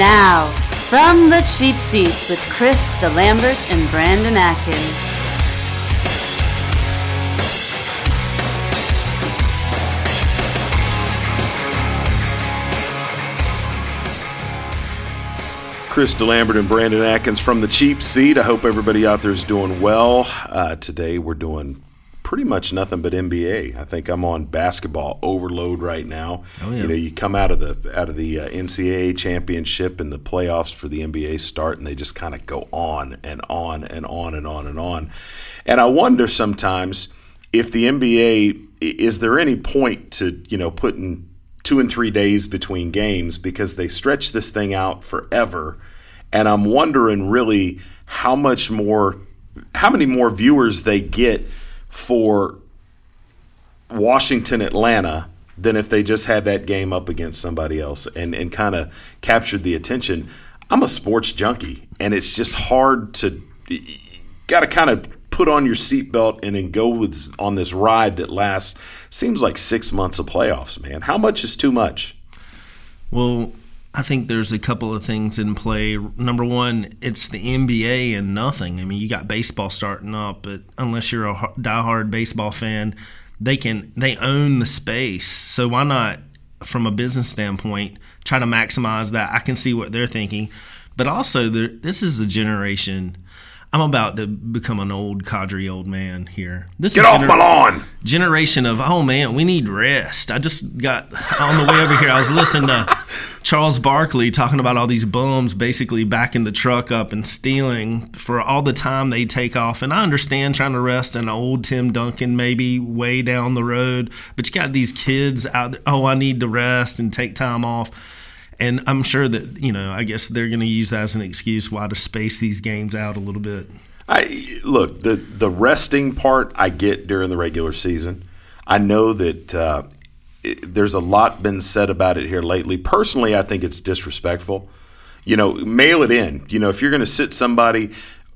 now, from the cheap seats with Chris DeLambert and Brandon Atkins. Chris DeLambert and Brandon Atkins from the cheap seat. I hope everybody out there is doing well. Uh, today we're doing pretty much nothing but NBA. I think I'm on basketball overload right now. Oh, yeah. You know, you come out of the out of the uh, NCAA championship and the playoffs for the NBA start, and they just kind of go on and on and on and on and on. And I wonder sometimes if the NBA is there any point to you know putting two and three days between games because they stretch this thing out forever. And I'm wondering really how much more, how many more viewers they get for Washington Atlanta than if they just had that game up against somebody else and, and kind of captured the attention. I'm a sports junkie, and it's just hard to, got to kind of put on your seatbelt and then go with on this ride that lasts seems like six months of playoffs, man. How much is too much? Well, I think there's a couple of things in play. Number one, it's the NBA and nothing. I mean, you got baseball starting up, but unless you're a diehard baseball fan, they can they own the space. So why not, from a business standpoint, try to maximize that? I can see what they're thinking, but also this is the generation I'm about to become an old cadre old man here. This Get off gener- my lawn. Generation of oh man, we need rest. I just got on the way over here. I was listening to Charles Barkley talking about all these bums basically backing the truck up and stealing for all the time they take off. And I understand trying to rest an old Tim Duncan maybe way down the road, but you got these kids out. There, oh, I need to rest and take time off and I'm sure that you know, I guess they're going to use that as an excuse why to space these games out a little bit. I look the the resting part I get during the regular season. I know that uh, it, there's a lot been said about it here lately. Personally, I think it's disrespectful. You know, mail it in. You know, if you're going to sit somebody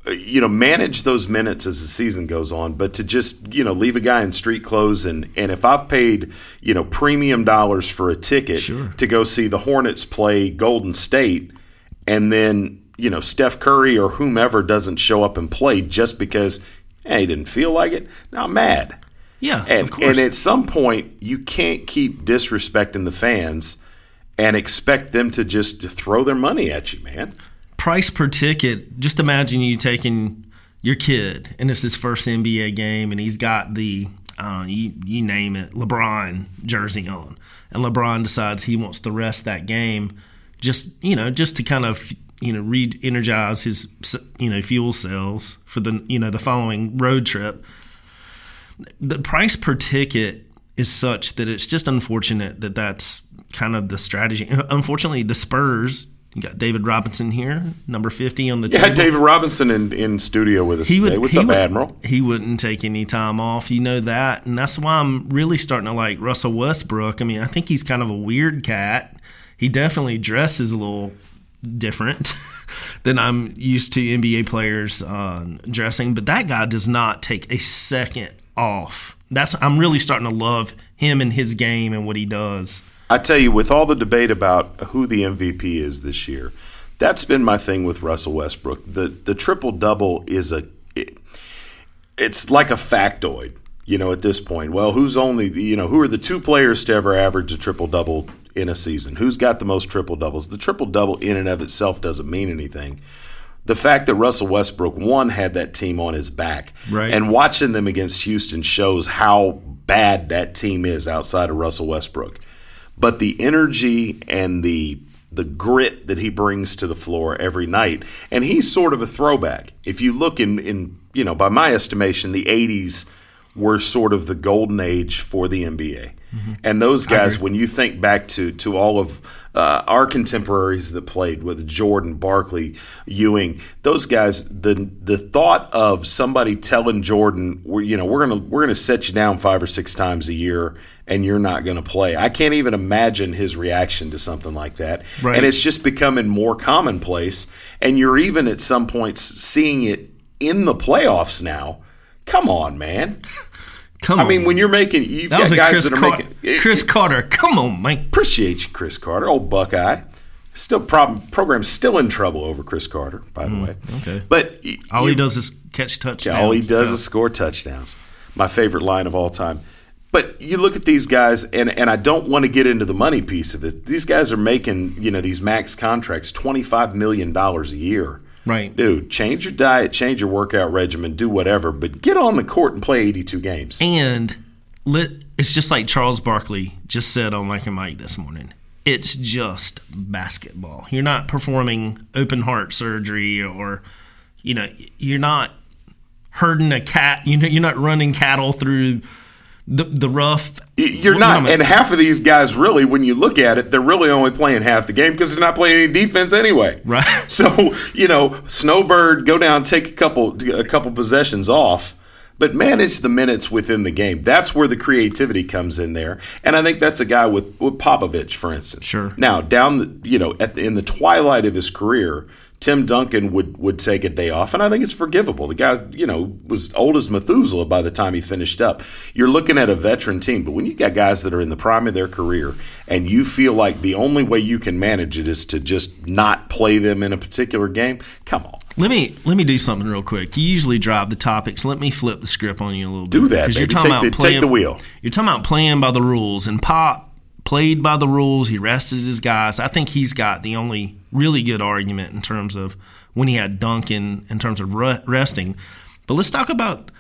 you know, manage those minutes as the season goes on, but to just, you know, leave a guy in street clothes and and if I've paid, you know, premium dollars for a ticket sure. to go see the Hornets play Golden State and then, you know, Steph Curry or whomever doesn't show up and play just because hey, he didn't feel like it. Now I'm mad. Yeah, and, of course. And at some point, you can't keep disrespecting the fans and expect them to just throw their money at you, man price per ticket, just imagine you taking your kid and it's his first NBA game and he's got the uh, you, you name it, LeBron jersey on. And LeBron decides he wants to rest that game just, you know, just to kind of, you know, re-energize his, you know, fuel cells for the, you know, the following road trip. The price per ticket is such that it's just unfortunate that that's kind of the strategy. Unfortunately, the Spurs you got David Robinson here, number 50 on the yeah, table. David Robinson in, in studio with us he today. Would, What's up, would, Admiral? He wouldn't take any time off. You know that. And that's why I'm really starting to like Russell Westbrook. I mean, I think he's kind of a weird cat. He definitely dresses a little different than I'm used to NBA players uh, dressing. But that guy does not take a second off. That's I'm really starting to love him and his game and what he does. I tell you, with all the debate about who the MVP is this year, that's been my thing with Russell Westbrook. The the triple double is a it, it's like a factoid, you know, at this point. Well, who's only you know, who are the two players to ever average a triple double in a season? Who's got the most triple doubles? The triple double in and of itself doesn't mean anything. The fact that Russell Westbrook one had that team on his back, right. and watching them against Houston shows how bad that team is outside of Russell Westbrook but the energy and the the grit that he brings to the floor every night. And he's sort of a throwback. If you look in, in you know, by my estimation, the 80s were sort of the golden age for the NBA. Mm-hmm. And those guys, when you think back to to all of uh, our contemporaries that played with Jordan, Barkley, Ewing, those guys, the the thought of somebody telling Jordan, we're, you know, we're gonna we're gonna set you down five or six times a year and you're not going to play. I can't even imagine his reaction to something like that. Right. And it's just becoming more commonplace. And you're even at some points seeing it in the playoffs now. Come on, man. Come I on. mean, when you're making, you've that got guys Chris that are Car- making. Cris Carter, come on, man. Appreciate you, Cris Carter, old Buckeye. Still, problem program's still in trouble over Cris Carter, by the hmm, way. okay. but All you- he does is catch touchdowns. all he does Yeah. is score touchdowns. My favorite line of all time. But you look at these guys, and, and I don't want to get into the money piece of it. These guys are making, you know, these max contracts, $25 million a year. Right. Dude, change your diet, change your workout regimen, do whatever, but get on the court and play 82 games. And lit, it's just like Charles Barkley just said on Mike and Mike this morning. It's just basketball. You're not performing open heart surgery or, you know, you're not herding a cat. You know, you're not running cattle through the the rough. You're You not, know, and half of these guys really, when you look at it, they're really only playing half the game because they're not playing any defense anyway. Right. So you know, Snowbird, go down, take a couple, a couple possessions off, but manage the minutes within the game. That's where the creativity comes in there, and I think that's a guy with, with Popovich, for instance. Sure. Now, down the, you know, at the, in the twilight of his career. Tim Duncan would, would take a day off, and I think it's forgivable. The guy, you know, was old as Methuselah by the time he finished up. You're looking at a veteran team, but when you got guys that are in the prime of their career, and you feel like the only way you can manage it is to just not play them in a particular game, come on. Let me let me do something real quick. You usually drive the topics. Let me flip the script on you a little bit. Do that, 'Cause baby. Take the- take the wheel. You're talking about playing by the rules, and Pop played by the rules. He rested his guys. I think he's got the only really good argument in terms of when he had Duncan in terms of re- resting. But let's talk about.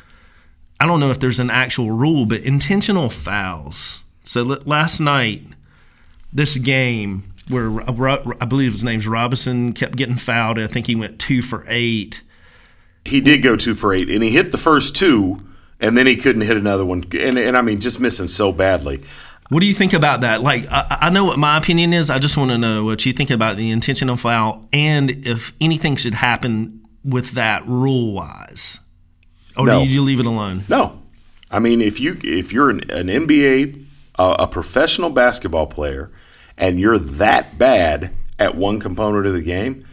I don't know if there's an actual rule, but intentional fouls. So last night, this game where I believe his name's Robinson kept getting fouled. I think he went two for eight. He did go two for eight, and he hit the first two, and then he couldn't hit another one. And, and I mean, just missing so badly. What do you think about that? Like, I, I know what my opinion is. I just want to know what you think about the intentional foul and if anything should happen with that rule wise, or No. do you leave it alone? No, I mean if you if you're an, an NBA uh, a professional basketball player and you're that bad at one component of the game,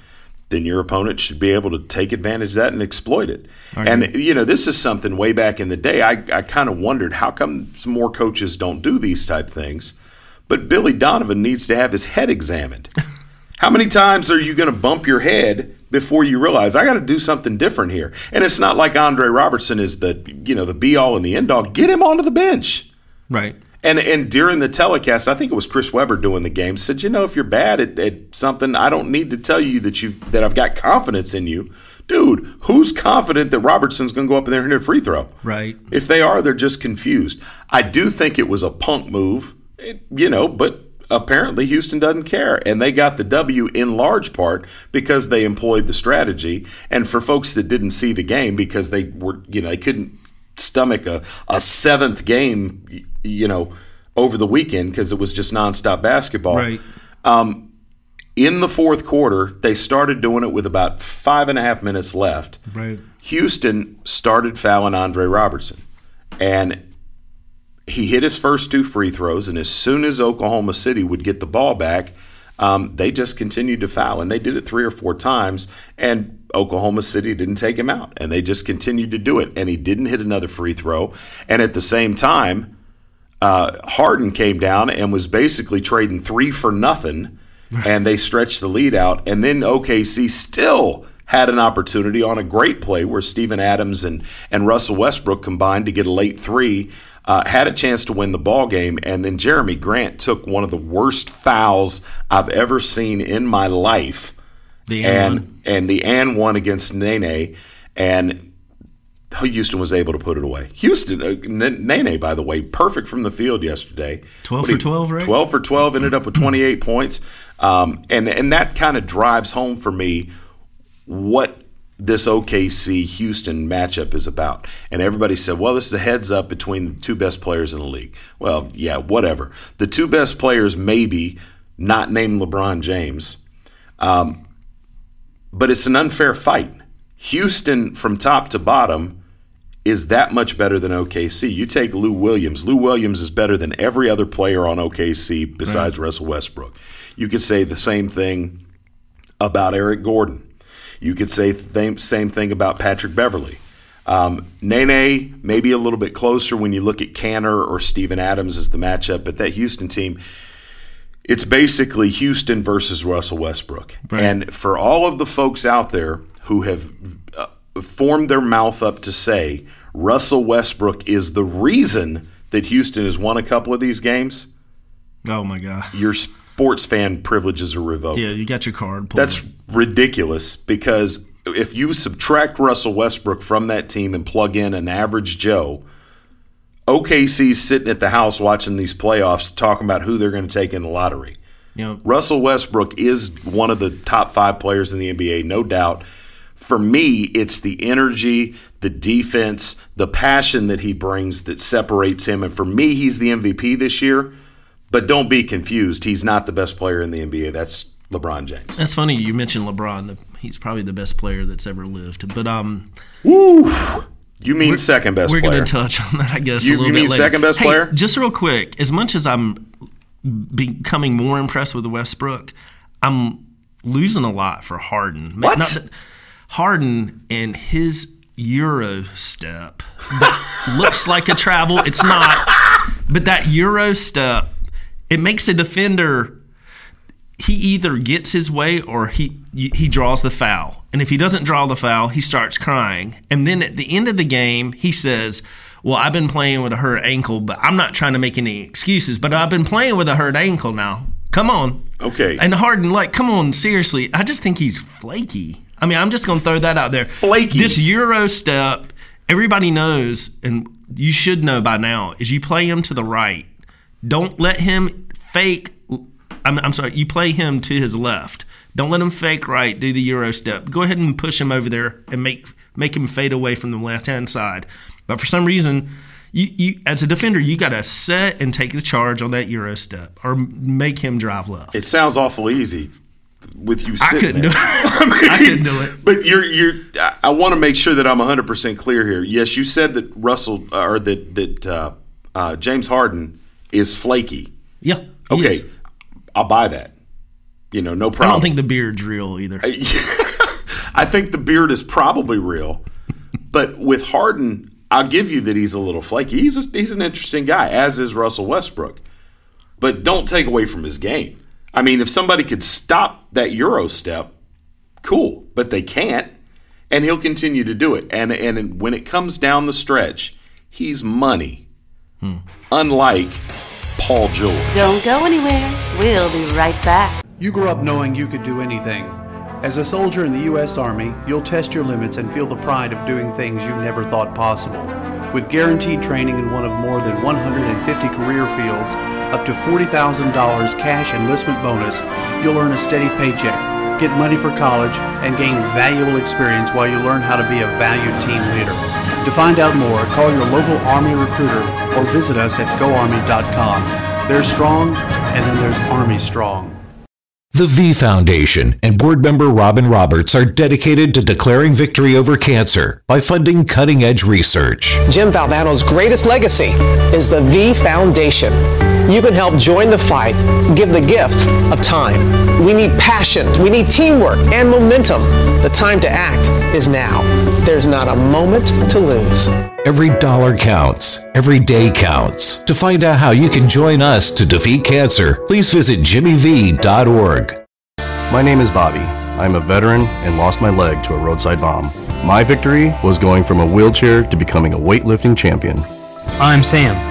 then your opponent should be able to take advantage of that and exploit it. And you know this is something way back in the day. I I kind of wondered how come some more coaches don't do these type things, but Billy Donovan needs to have his head examined. How many times are you going to bump your head before you realize I got to do something different here? And it's not like Andre Roberson is the you know the be all and the end all. Get him onto the bench. Right. And and during the telecast, I think it was Chris Webber doing the game. Said, you know, if you're bad at, at something, I don't need to tell you that you that I've got confidence in you, dude. Who's confident that Roberson's going to go up in there and hit a free throw? Right. If they are, they're just confused. I do think it was a punk move, you know, but apparently Houston doesn't care. And they got the W in large part because they employed the strategy. And for folks that didn't see the game because they were, you know, they couldn't stomach a, a seventh game, you know, over the weekend because it was just nonstop basketball. Right. In the fourth quarter, they started doing it with about five and a half minutes left. Right. Houston started fouling Andre Roberson. And he hit his first two free throws. And as soon as Oklahoma City would get the ball back, um, they just continued to foul. And they did it three or four times. And Oklahoma City didn't take him out. And they just continued to do it. And he didn't hit another free throw. And at the same time, uh, Harden came down and was basically trading three for nothing, and they stretched the lead out. And then OKC still had an opportunity on a great play where Steven Adams and, and Russell Westbrook combined to get a late three, uh, had a chance to win the ball game, and then Jerami Grant took one of the worst fouls I've ever seen in my life The and and and the and one against Nene, and Houston was able to put it away. Houston, uh, Nene, by the way, perfect from the field yesterday. 12 What for 12, right? Twelve for twelve, ended up with twenty eight points, um, and and that kind of drives home for me what this OKC Houston matchup is about. And everybody said, well, this is a heads up between the two best players in the league. Well, yeah, whatever. The two best players, maybe not named LeBron James, um, but it's an unfair fight. Houston, from top to bottom, is that much better than OKC. You take Lou Williams. Lou Williams is better than every other player on OKC besides Russell Westbrook. You could say the same thing about Eric Gordon. You could say the same thing about Patrick Beverley. Um, Nene maybe a little bit closer when you look at Kanter or Steven Adams as the matchup, but that Houston team, It's basically Houston versus Russell Westbrook. Right. And for all of the folks out there who have formed their mouth up to say Russell Westbrook is the reason that Houston has won a couple of these games, Oh my god. your sports fan privileges are revoked. Yeah, you got your card. Pulled. That's ridiculous because if you subtract Russell Westbrook from that team and plug in an average Joe, OKC's sitting at the house watching these playoffs talking about who they're going to take in the lottery. you know, Russell Westbrook is one of the top five players in the NBA, no doubt. For me, it's the energy, the defense, the passion that he brings that separates him. And for me, he's the MVP this year. But don't be confused. He's not the best player in the NBA. That's LeBron James. that's funny. You mentioned LeBron. He's probably the best player that's ever lived. But um, woo. You mean second best we're player? going to touch on that, I guess, You- a little you bit mean later. second best Hey, player? Just real quick, as much as I'm becoming more impressed with Westbrook, I'm losing a lot for Harden. What? that- Harden and his Euro step that looks like a travel. It's not, but that Euro step, it makes a defender he either gets his way or he he draws the foul. And if he doesn't draw the foul, he starts crying. And then at the end of the game, he says, "Well, I've been playing with a hurt ankle, but I'm not trying to make any excuses, but I've been playing with a hurt ankle now. Come on." Okay. And Harden like, "Come on, seriously. I just think he's flaky." I mean, I'm just going to throw that out there. Flaky. This Euro step, everybody knows and you should know by now is you play him to the right. Don't let him fake I'm, I'm sorry, you play him to his left. Don't let him fake right, do the Euro step. Go ahead and push him over there and make make him fade away from the left hand side. But for some reason, you, you as a defender, you got to set and take the charge on that Euro step or make him drive left. It sounds awful easy with you I couldn't do it. I couldn't do it. But you're you're. I- I want to make sure that I'm 100 percent clear here. Yes, you said that Russell uh, or that that uh, uh, James Harden is flaky. Yeah. he Okay, is. I'll buy that. You know, no problem. I don't think the beard's real either. I think the beard is probably real, but with Harden, I'll give you that he's a little flaky. He's a, he's an interesting guy, as is Russell Westbrook. But don't take away from his game. I mean, if somebody could stop that Euro step, cool, but they can't, and he'll continue to do it. And and when it comes down the stretch, he's money. Hmm. Unlike Paul George. Don't go anywhere. We'll be right back. You grew up knowing you could do anything. As a soldier in the U.S. Army, you'll test your limits and feel the pride of doing things you never thought possible. With guaranteed training in one of more than 150 career fields, up to $40,000 cash enlistment bonus, you'll earn a steady paycheck, get money for college, and gain valuable experience while you learn how to be a valued team leader. To find out more, call your local Army recruiter or visit us at goarmy.com. There's strong, and then there's Army strong. The V Foundation and board member Robin Roberts are dedicated to declaring victory over cancer by funding cutting edge research. Jim Valvano's greatest legacy is the V Foundation. You can help join the fight, give the gift of time. We need passion, we need teamwork and momentum. The time to act is now. There's not a moment to lose. Every dollar counts. Every day counts. To find out how you can join us to defeat cancer, please visit jimmyv.org. My name is Bobby. I'm a veteran and lost my leg to a roadside bomb. My victory was going from a wheelchair to becoming a weightlifting champion. I'm Sam.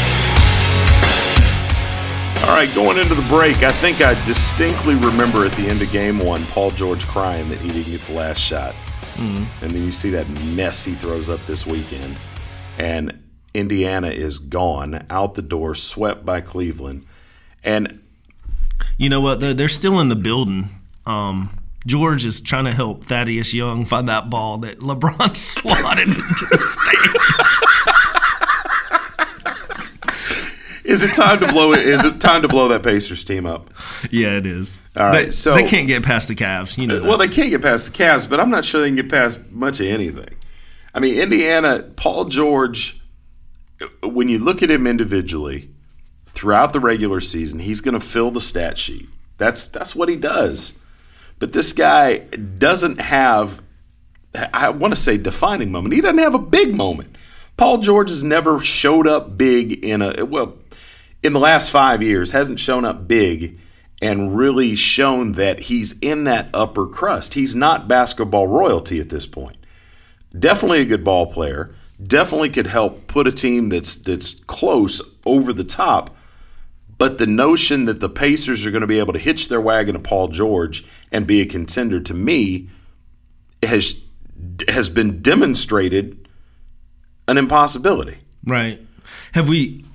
All right, going into the break, I think I distinctly remember at the end of game one, Paul George crying that he didn't get the last shot. And then you see that mess he throws up this weekend. And Indiana is gone, out the door, swept by Cleveland. And You know what? They're, they're still in the building. Um, George is trying to help Thaddeus Young find that ball that LeBron swatted into the stands. Is it time to blow it? Is it time to blow that Pacers team up? Yeah, it is. All right, They- so- they can't get past the Cavs. You know. that. Well, they can't get past the Cavs, but I'm not sure they can get past much of anything. I mean, Indiana, Paul George, when you look at him individually throughout the regular season, he's going to fill the stat sheet. That's that's what he does. But this guy doesn't have I want to say defining moment. He doesn't have a big moment. Paul George has never showed up big in a well in the last 5 years hasn't shown up big and really shown that he's in that upper crust. He's not basketball royalty at this point. Definitely a good ball player. Definitely could help put a team that's that's close over the top. But the notion that the Pacers are going to be able to hitch their wagon to Paul George and be a contender to me has has been demonstrated an impossibility. Right. Have we,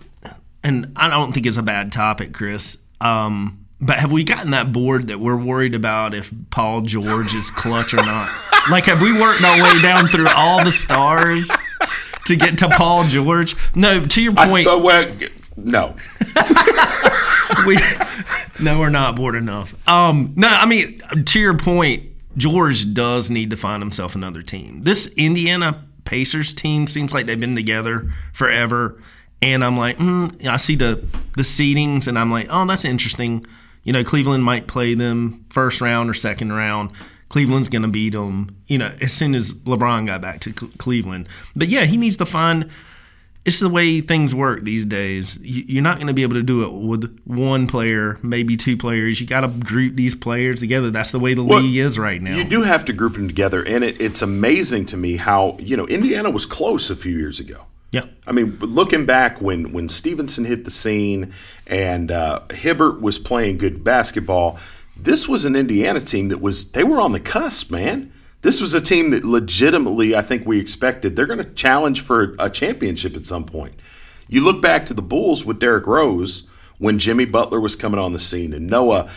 and I don't think it's a bad topic, Chris, um, but have we gotten that board that we're worried about if Paul George is clutch or not? Like, have we worked our way down through all the stars to get to Paul George? No, to your I point. thought, well, no. we, no, we're not bored enough. Um, no, I mean, to your point, George does need to find himself another team. This Indiana Pacers team seems like they've been together forever, and I'm like, mm, I see the the seedings, and I'm like, oh, that's interesting. You know, Cleveland might play them first round or second round. Cleveland's going to beat them, you know, as soon as LeBron got back to Cleveland. But yeah, he needs to find it's the way things work these days. You- You're not going to be able to do it with one player, maybe two players. You got to group these players together. That's the way the Well, league is right now. You do have to group them together, and it, it's amazing to me how you know Indiana was close a few years ago. Yeah. I mean, looking back when when Stephenson hit the scene and uh, Hibbert was playing good basketball, this was an Indiana team that was they were on the cusp, man. This was a team that legitimately, I think we expected they're going to challenge for a championship at some point. You look back to the Bulls with Derrick Rose when Jimmy Butler was coming on the scene and Noah,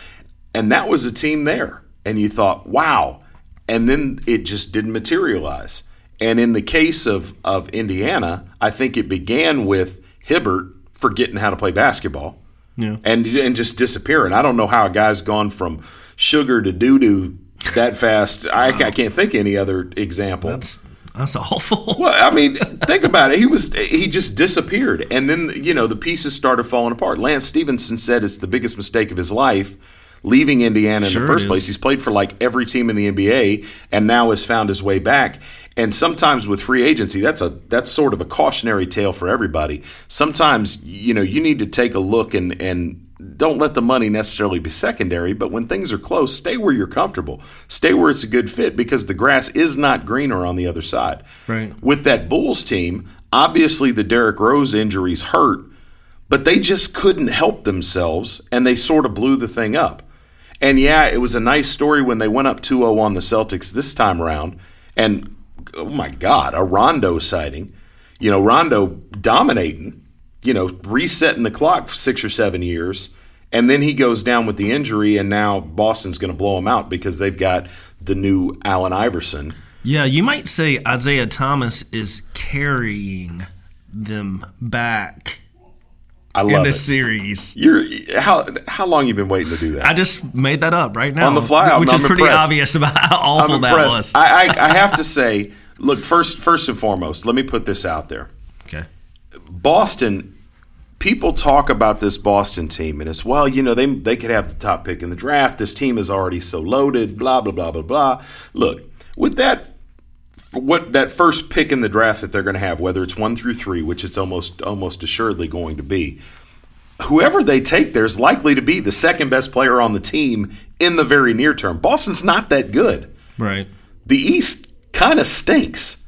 and that was a team there. And you thought, wow. And then it just didn't materialize. And in the case of, of Indiana, I think it began with Hibbert forgetting how to play basketball Yeah. and and just disappearing. I don't know how a guy's gone from sugar to doo doo that fast. I, I can't think of any other example. That's that's awful. Well, I mean, think about it. He was he just disappeared, and then you know the pieces started falling apart. Lance Stephenson said it's the biggest mistake of his life, leaving Indiana in Sure the first place. He's played for like every team in the NBA, and now has found his way back. And sometimes with free agency, that's a that's sort of a cautionary tale for everybody. Sometimes you know you need to take a look and and don't let the money necessarily be secondary, but when things are close, stay where you're comfortable. Stay where it's a good fit because the grass is not greener on the other side. Right. With that Bulls team, obviously the Derrick Rose injuries hurt, but they just couldn't help themselves and they sort of blew the thing up. And yeah, it was a nice story when they went up 2 0 on the Celtics this time around. And oh my God, a Rondo sighting. You know, Rondo dominating, you know, resetting the clock for six or seven years. And then he goes down with the injury, and now Boston's going to blow him out because they've got the new Allen Iverson. Yeah, you might say Isaiah Thomas is carrying them back I in this it. series. You're how how long you been waiting to do that? I just made that up right now On the fly, which I'm is pretty impressed. obvious about how awful that was. I, I, I have to say, look first first and foremost, let me put this out there. okay. Boston, people talk about this Boston team, and it's well, you know, they they could have the top pick in the draft. This team is already so loaded. Blah blah blah blah blah. Look, with that, what that first pick in the draft that they're going to have, whether it's one through three, which it's almost almost assuredly going to be, whoever they take there's likely to be the second best player on the team in the very near term. Boston's not that good. Right. The East kind of stinks.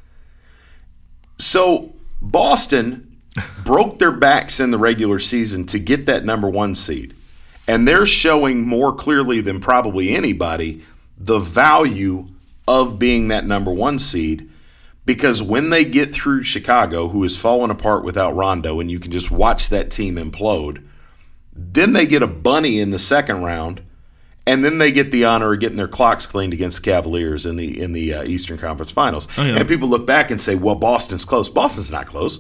So Boston broke their backs in the regular season to get that number one seed. And they're showing more clearly than probably anybody the value of being that number one seed. Because when they get through Chicago, who is falling apart without Rondo, and you can just watch that team implode, then they get a bunny in the second round, and then they get the honor of getting their clocks cleaned against the Cavaliers in the in the uh, Eastern Conference Finals. Oh, yeah. And people look back and say, "Well, Boston's close." Boston's not close.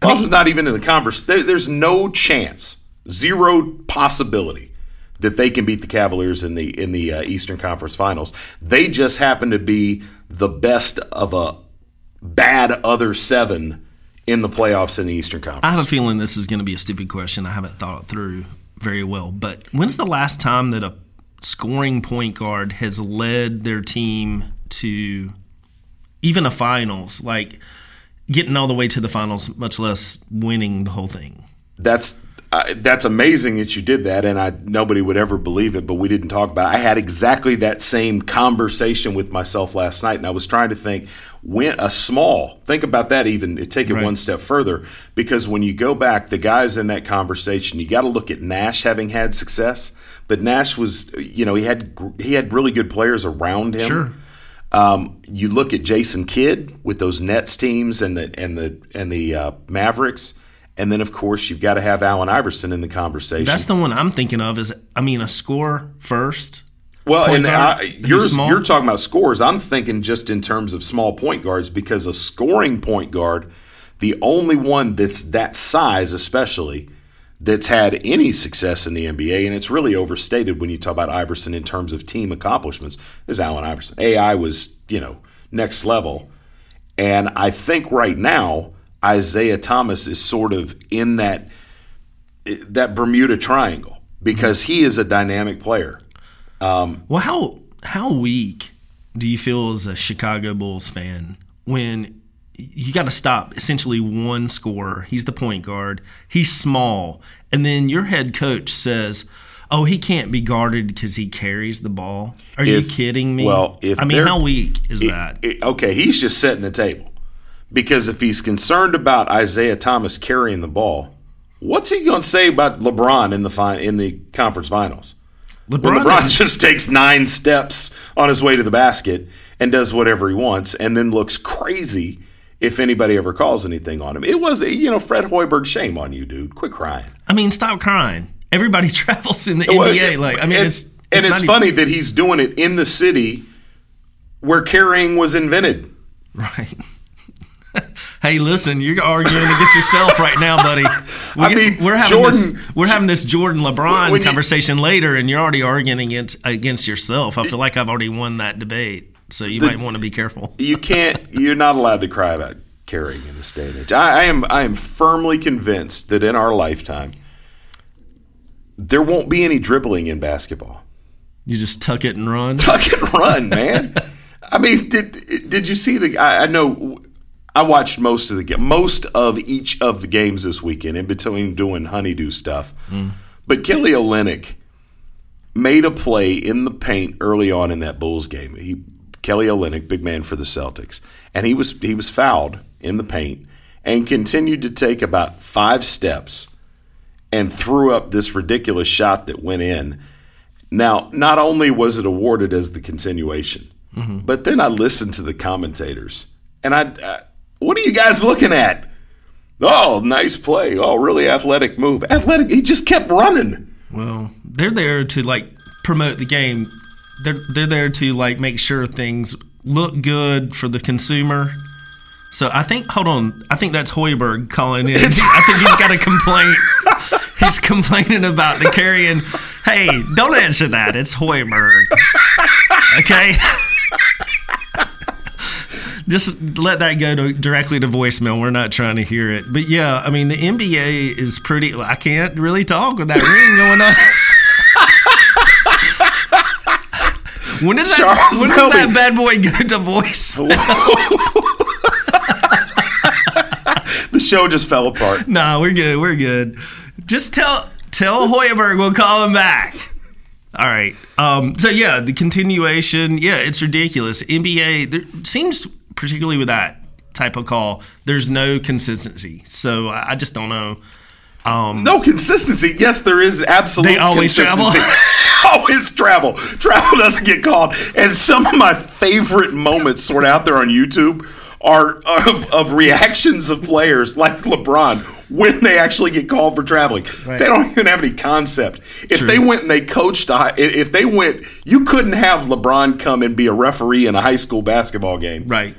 Boston's not even in the converse. There, there's no chance, zero possibility that they can beat the Cavaliers in the in the uh, Eastern Conference Finals. They just happen to be the best of a bad other seven in the playoffs in the Eastern Conference. I have a feeling this is going to be a stupid question. I haven't thought through very well. But when's the last time that a scoring point guard has led their team to even a finals, like getting all the way to the finals, much less winning the whole thing? That's uh, that's amazing that you did that, and I nobody would ever believe it, but we didn't talk about. it. I had exactly that same conversation with myself last night, and I was trying to think when a small. Think about that. Even take it Right. one step further, because when you go back, the guys in that conversation, you got to look at Nash having had success, but Nash was, you know, he had he had really good players around him. Sure. Um, you look at Jason Kidd with those Nets teams and the and the and the uh, Mavericks, and then of course you've got to have Allen Iverson in the conversation. That's the one I'm thinking of. Is I mean, a score first. well, and guard I, you're you're talking about scores. I'm thinking just in terms of small point guards because a scoring point guard, the only one that's that size, especially. That's had any success in the NBA, and it's really overstated when you talk about Iverson in terms of team accomplishments, is Allen Iverson. AI was, you know, next level. And I think right now Isaiah Thomas is sort of in that that Bermuda Triangle because he is a dynamic player. Um, Well, how how weak do you feel as a Chicago Bulls fan when you got to stop essentially one scorer? He's the point guard. He's small, and then your head coach says, "Oh, he can't be guarded because he carries the ball." Are you kidding me? well, if I mean, how weak is it- that? it- okay, he's just setting the table because if he's concerned about Isaiah Thomas carrying the ball, what's he going to say about LeBron in the fi- in the conference finals? LeBron LeBron just takes nine steps on his way to the basket and does whatever he wants, and then looks crazy if anybody ever calls anything on him. It was, you know, Fred Hoiberg, shame on you, dude. Quit crying. I mean, stop crying. Everybody travels in the Well, NBA. Like, I mean, and, it's, and it's not even- funny that he's doing it in the city where carrying was invented. Right. Hey, listen, you're arguing against yourself right now, buddy. We, I mean, we're having Jordan- this, we're having this Jordan LeBron When you- conversation later, and you're already arguing against against yourself. I feel like I've already won that debate, so you The- might want to be careful. You can't. You're not allowed to cry about carrying in this day and age. I, I am. I am firmly convinced that in our lifetime, there won't be any dribbling in basketball. You just tuck it and run. Tuck and run, man. I mean, did did you see the? I, I know. I watched most of the most of each of the games this weekend in between doing honeydew stuff. Mm. But Kelly Olynyk made a play in the paint early on in that Bulls game. He Kelly Olynyk, big man for the Celtics, and he was he was fouled in the paint and continued to take about five steps and threw up this ridiculous shot that went in. Now, not only was it awarded as the continuation, mm-hmm. but then I listened to the commentators, and I, I, what are you guys looking at? Oh, nice play! Oh, really athletic move. Athletic. He just kept running. Well, they're there to like promote the game. They're they're there to like make sure things look good for the consumer. So I think hold on, I think that's Hoiberg calling in. I think he's got a complaint. He's complaining about the carrying. Hey, don't answer that. It's Hoiberg. Okay. Just let that go to, directly to voicemail. We're not trying to hear it. But yeah, I mean, the NBA is pretty. I can't really talk with that ring going on. when does that, Charles when does that bad boy go to voicemail? The show just fell apart. nah, we're good. We're good. Just tell tell Hoiberg we'll call him back. All right. Um, so yeah, the continuation. Yeah, it's ridiculous. NBA there seems particularly with that type of call, there's no consistency. So I, just don't know. Um, No consistency. Yes, there is absolute They always consistency. always travel. Travel doesn't get called. And some of my favorite moments sort of out there on YouTube are of, of reactions of players like LeBron when they actually get called for traveling. They don't even have any concept. If True. they went and they coached, a if they went, you couldn't have LeBron come and be a referee in a high school basketball game right.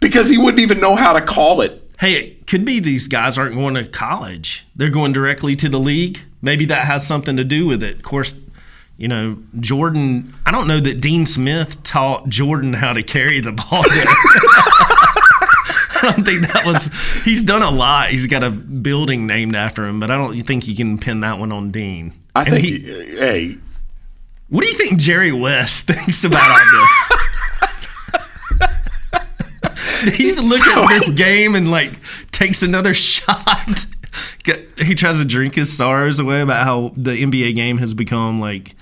Because he wouldn't even know how to call it. Hey, it could be these guys aren't going to college. They're going directly to the league. Maybe that has something to do with it. Of course, you know, Jordan, I don't know that Dean Smith taught Jordan how to carry the ball. I don't think that was. He's done a lot. He's got a building named after him, but I don't think you can pin that one on Dean. I And think, he- hey, what do you think Jerry West thinks about all this? He's looking at this game and like takes another shot. He tries to drink his sorrows away about how the NBA game has become like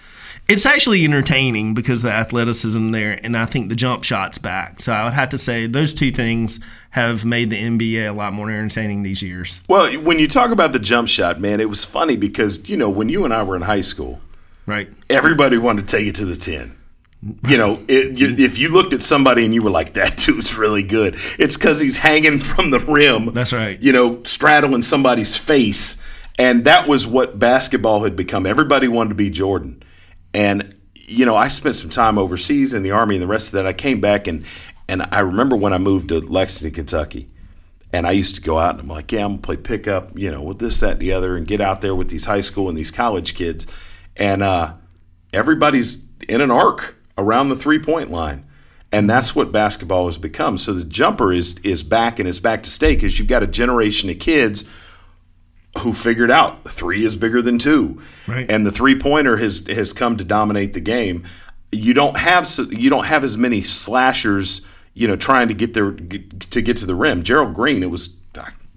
it's actually entertaining because the athleticism there, and I think the jump shot's back. So I would have to say those two things have made the NBA a lot more entertaining these years. Well, when you talk about the jump shot, man, it was funny because you know when you and I were in high school, right? Everybody wanted to take it to the ten. You know, it, you, if you looked at somebody and you were like, "That dude's really good," it's because he's hanging from the rim. That's right. You know, straddling somebody's face, and that was what basketball had become. Everybody wanted to be Jordan, and you know, I spent some time overseas in the army and the rest of that. I came back and and I remember when I moved to Lexington, Kentucky. And I used to go out and I'm like, yeah, I'm gonna play pickup, you know, with this, that, and the other, and get out there with these high school and these college kids. And uh, everybody's in an arc around the three point line. And that's what basketball has become. So the jumper is is back and it's back to stay because you've got a generation of kids who figured out three is bigger than two, Right. and the three pointer has has come to dominate the game. You don't have you don't have as many slashers, you know, trying to get there to get to the rim. Gerald Green, it was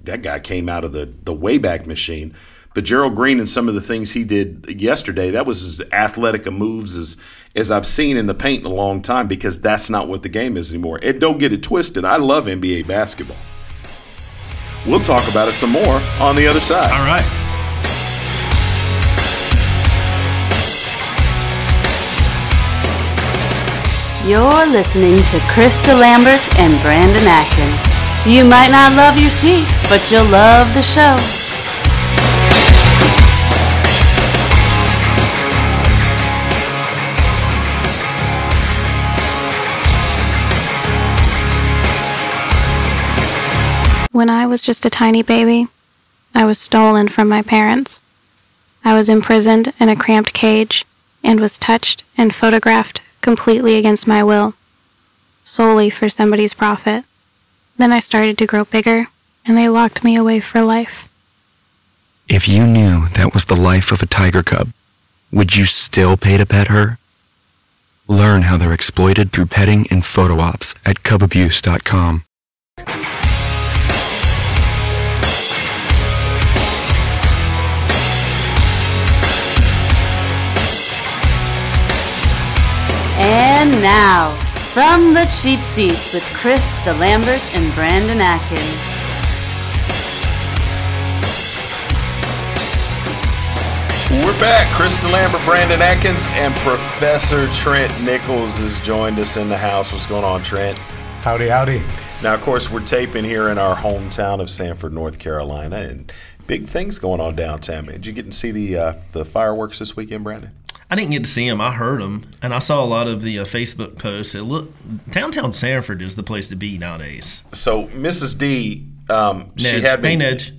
that guy came out of the the Wayback Machine, but Gerald Green and some of the things he did yesterday, that was as athletic a moves as as I've seen in the paint in a long time because that's not what the game is anymore. And don't get it twisted. I love NBA basketball. We'll talk about it some more on the other side. All right. You're listening to Chris DeLambert and Brandon Atkins. You might not love your seats, but you'll love the show. When I was just a tiny baby, I was stolen from my parents. I was imprisoned in a cramped cage and was touched and photographed completely against my will, solely for somebody's profit. Then I started to grow bigger, and they locked me away for life. If you knew that was the life of a tiger cub, would you still pay to pet her? Learn how they're exploited through petting and photo ops at cubabuse.com. And now, from the cheap seats with Chris DeLambert and Brandon Atkins. We're back. Chris Lambert, Brandon Atkins, and Professor Trent Nichols has joined us in the house. What's going on, Trent? Howdy, howdy. Now, of course, we're taping here in our hometown of Sanford, North Carolina, and big things going on downtown. Did you get to see the uh, the fireworks this weekend, Brandon? I didn't get to see him. I heard him, and I saw a lot of the uh, Facebook posts. It look downtown Sanford is the place to be nowadays. So, Mrs. D, um, she had me. Hey, Nedge.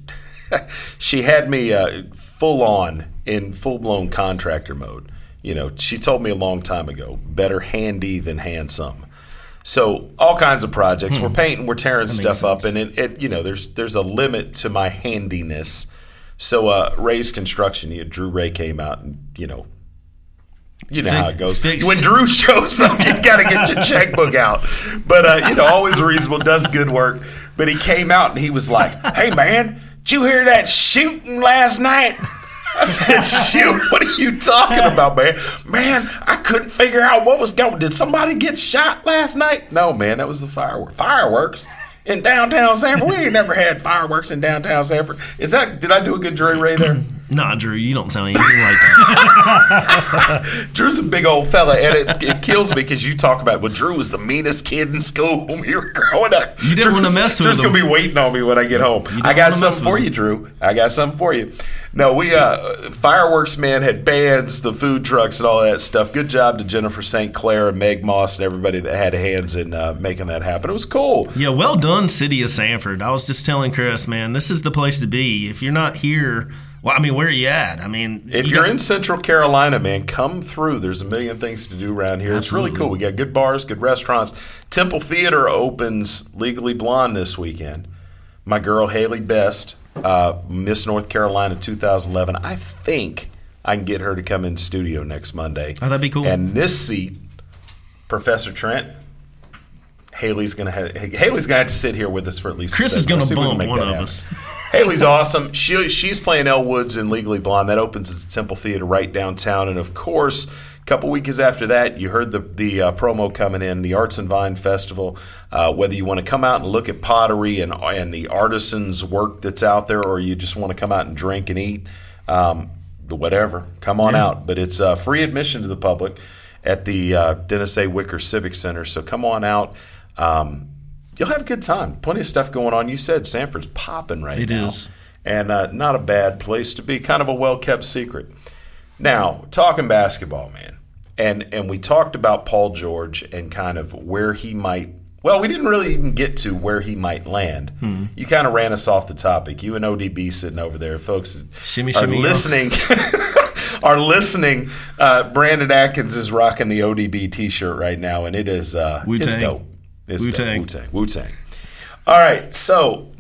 she had me uh, full on in full blown contractor mode. You know, she told me a long time ago, better handy than handsome. So all kinds of projects. Hmm. We're painting, we're tearing That stuff up, and it, it, you know, there's there's a limit to my handiness. So uh, Ray's construction, you Drew Ray came out, and you know, you know how it goes. fixed. When Drew shows up, you got to get your checkbook out. But uh, you know, always reasonable, does good work. But he came out and he was like, "Hey man, did you hear that shooting last night?" I said, "Shoot, what are you talking about, man? Man, I couldn't figure out what was going. Did somebody get shot last night? No, man, that was the fireworks. Fireworks." In downtown Sanford, we ain't never had fireworks in downtown Sanford. Is that? Did I do a good Dre Ray there? Nah, Drew, you don't sound anything like that. Drew's a big old fella, and it, it kills me because you talk about well, Drew was the meanest kid in school when we were growing up. You didn't wanna mess with Drew's gonna be waiting on me when I get home. I got something for with you, Drew. I got something for you. No, we uh, fireworks man had bands, the food trucks, and all that stuff. Good job to Jennifer St. Clair and Meg Moss and everybody that had hands in uh, making that happen. It was cool. Yeah, well done, City of Sanford. I was just telling Chris, man, this is the place to be. If you're not here, well, I mean, where are you at? I mean, If you you're got- in Central Carolina, man, come through. There's a million things to do around here. It's really cool. We got good bars, good restaurants. Temple Theater opens Legally Blonde this weekend. My girl Hailey Best, uh, Miss North Carolina 2011. I think I can get her to come in studio next Monday. Oh, that'd be cool. And this seat, Professor Trent. Haley's gonna have Haley's gonna have to sit here with us for at least. a Chris is gonna Let's see if we can bump one of us. Hailey's awesome. She she's playing Elle Woods in Legally Blonde. That opens at the Temple Theater right downtown. And of course, a couple weeks after that, you heard the the uh, promo coming in, the Arts and Vine Festival. Uh, whether you want to come out and look at pottery and and the artisans' work that's out there, or you just want to come out and drink and eat, um, whatever, come on Yeah. out. But it's uh, free admission to the public at the uh, Dennis A. Wicker Civic Center. So come on out. Um, you'll have a good time. Plenty of stuff going on. You said Sanford's popping right It now. is. And uh, not a bad place to be. Kind of a well kept secret. Now, talking basketball, man. And, and we talked about Paul George and kind of where he might. Well, we didn't really even get to where he might land. Hmm. You kind of ran us off the topic. You and ODB sitting over there, folks. Shimmy, are shimmy, yo. listening. are listening. Uh, Brandon Atkins is rocking the ODB T-shirt right now, and it is uh, it's dope. It's Wu-Tang. Wu Tang. Wu Tang. All right, so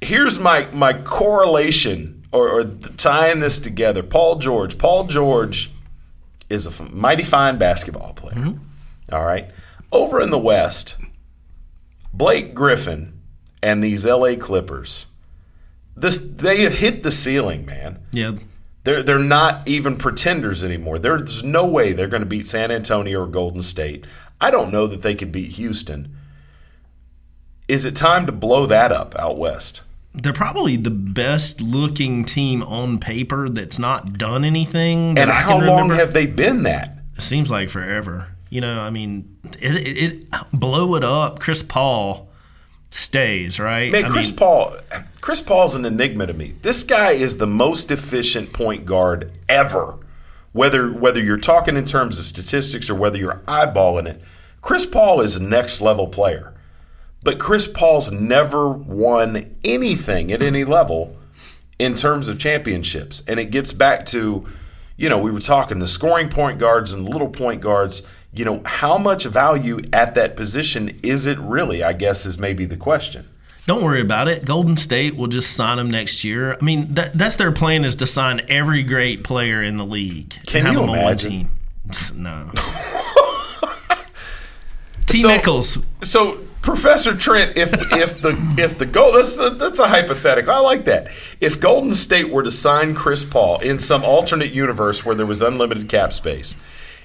here's my my correlation or, or tying this together. Paul George. Paul George is a mighty fine basketball player. Mm-hmm. All right, over in the West, Blake Griffin and these L.A. Clippers. This they have hit the ceiling, man. yeah, They're they're not even pretenders anymore. There's no way they're going to beat San Antonio or Golden State. I don't know that they could beat Houston. Is it time to blow that up out west? they're probably the best looking team on paper that's not done anything. that And I how long have they been that? It seems like forever. You know, I mean, it, it, it blow it up. Chris Paul stays right. Man, I Chris mean, Paul Chris Paul's an enigma to me. This guy is the most efficient point guard ever. Whether whether you're talking in terms of statistics or whether you're eyeballing it, Chris Paul is a next level player. But Chris Paul's never won anything at any level in terms of championships. And it gets back to, you know, we were talking the scoring point guards and little point guards. You know, how much value at that position is it really? I guess is maybe the question. Don't worry about it. Golden State will just sign him next year. I mean, that, that's their plan is to sign every great player in the league. Can have you them on one imagine? team. No. T. So- Nichols. So, Professor Trent, if if the if the goal that's a, that's a hypothetical. I like that. If Golden State were to sign Chris Paul in some alternate universe where there was unlimited cap space,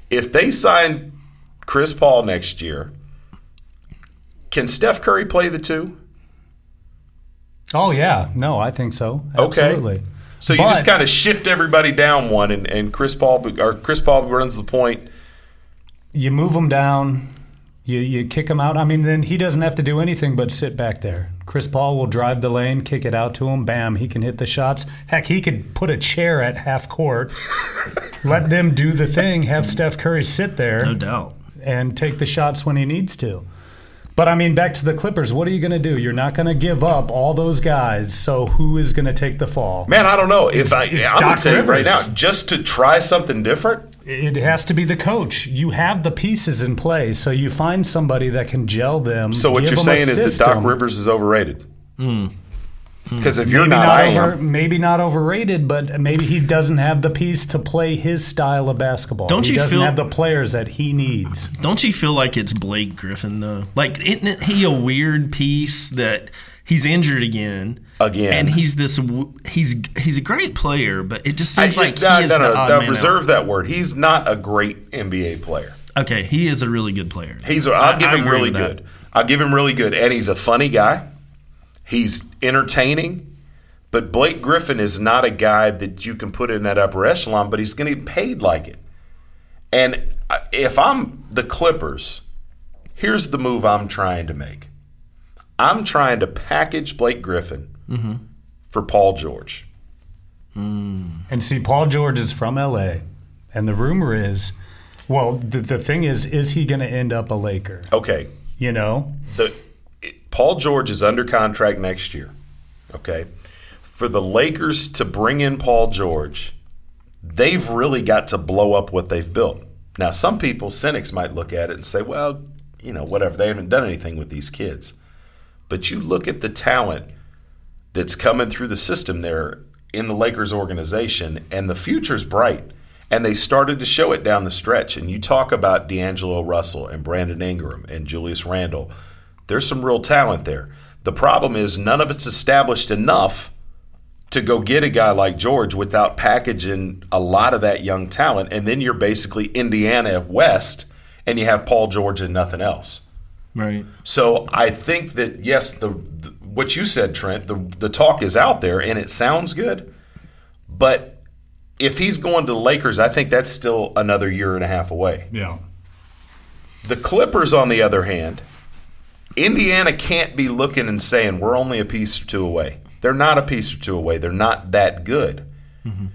if they signed Chris Paul next year, can Steph Curry play the two? Oh yeah, no, I think so. Okay. Absolutely. So you But- just kind of shift everybody down one, and, and Chris Paul or Chris Paul runs the point. you move him down, you you kick him out. I mean, then he doesn't have to do anything but sit back there. Chris Paul will drive the lane, kick it out to him. Bam, he can hit the shots. Heck, he could put a chair at half court, let them do the thing, have Steph Curry sit there, No doubt. and take the shots when he needs to. But I mean, back to the Clippers. What are you going to do? You're not going to give up all those guys. So who is going to take the fall? Man, I don't know if It's- I. it's I'm gonna Doc tell right Rivers. now, just to try something different. It has to be the coach. You have the pieces in place, so you find somebody that can gel them. So what give you're them saying is that Doc. Rivers is overrated. Hmm. Mm. Because if you're maybe not, not, I over, am. maybe not overrated, but maybe he doesn't have the piece to play his style of basketball. Don't he you doesn't feel- have the players that he needs. Don't you feel like it's Blake Griffin though? Like, isn't he a weird piece that he's injured again? Again. and he's this. He's he's a great player, but it just seems I- like no, he is no, the no, odd no, man reserve out. that word. He's not a great NBA player. Okay, he is a really good player. He's. A, I'll I- give I him agree really with that. good. I'll give him really good, and he's a funny guy. He's entertaining. But Blake Griffin is not a guy that you can put in that upper echelon, but he's going to get paid like it. And if I'm the Clippers, here's the move I'm trying to make. I'm trying to package Blake Griffin Mhm. for Paul George. And see, Paul George is from LA. And the rumor is, well, the, the thing is, is he going to end up a Laker? Okay, You know? the Paul George is under contract next year. Okay, for the Lakers to bring in Paul George, they've really got to blow up what they've built. Now, some people, cynics, might look at it and say, "Well, you know, whatever. They haven't done anything with these kids." But you look at the talent that's coming through the system there in the Lakers organization, and the future's bright. And they started to show it down the stretch. And you talk about D'Angelo Russell and Brandon Ingram and Julius Randle. There's some real talent there. The problem is none of it's established enough to go get a guy like George without packaging a lot of that young talent. And then you're basically Indiana West and you have Paul George and nothing else. Right. So I think that yes, the, the what you said, Trent, the the talk is out there and it sounds good, but if he's going to the Lakers, I think that's still another year and a half away. Yeah. The Clippers, on the other hand, Indiana can't be looking and saying we're only a piece or two away. They're not a piece or two away. They're not that good. Mm-hmm.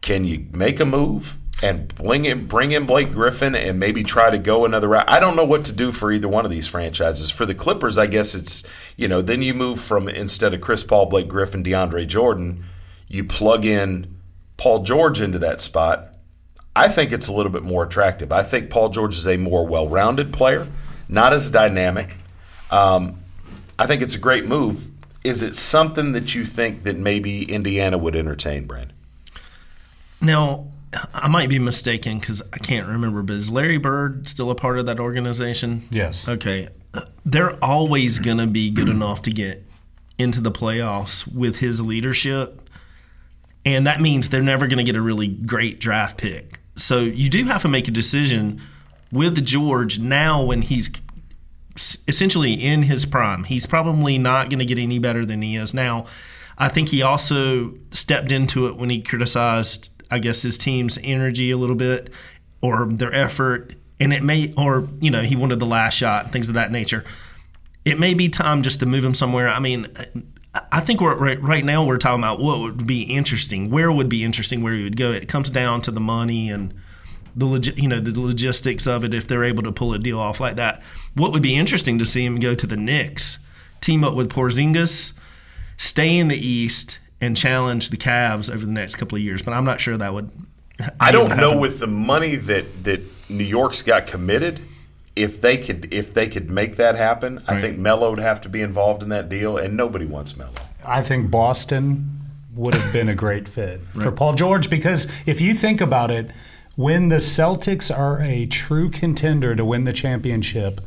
Can you make a move and bring in bring in Blake Griffin and maybe try to go another route? I don't know what to do for either one of these franchises. For the Clippers, I guess it's you know then you move from instead of Chris Paul, Blake Griffin, DeAndre Jordan, you plug in Paul George into that spot. I think it's a little bit more attractive. I think Paul George is a more well-rounded player, not as dynamic. Um, I think it's a great move. Is it something that you think that maybe Indiana would entertain, Brand? Now, I might be mistaken because I can't remember, but is Larry Bird still a part of that organization? Yes. Okay. They're always going to be good enough to get into the playoffs with his leadership. And that means they're never going to get a really great draft pick. So you do have to make a decision with George now when he's essentially in his prime. He's probably not going to get any better than he is now. I think he also stepped into it when he criticized, I guess, his team's energy a little bit or their effort. And it may, or, you know, he wanted the last shot and things of that nature. It may be time just to move him somewhere. I mean, I think we're right, right now we're talking about what would be interesting, where would be interesting, where he would go. It comes down to the money and the log- you know the logistics of it if they're able to pull a deal off like that. What would be interesting to see him go to the Knicks, team up with Porzingis, stay in the East, and challenge the Cavs over the next couple of years. But I'm not sure that would. I don't know with the money that that New York's got committed. If they could, if they could make that happen, I think Melo would have to be involved in that deal, and nobody wants Melo. I think Boston would have been a great fit for Paul George because if you think about it, when the Celtics are a true contender to win the championship,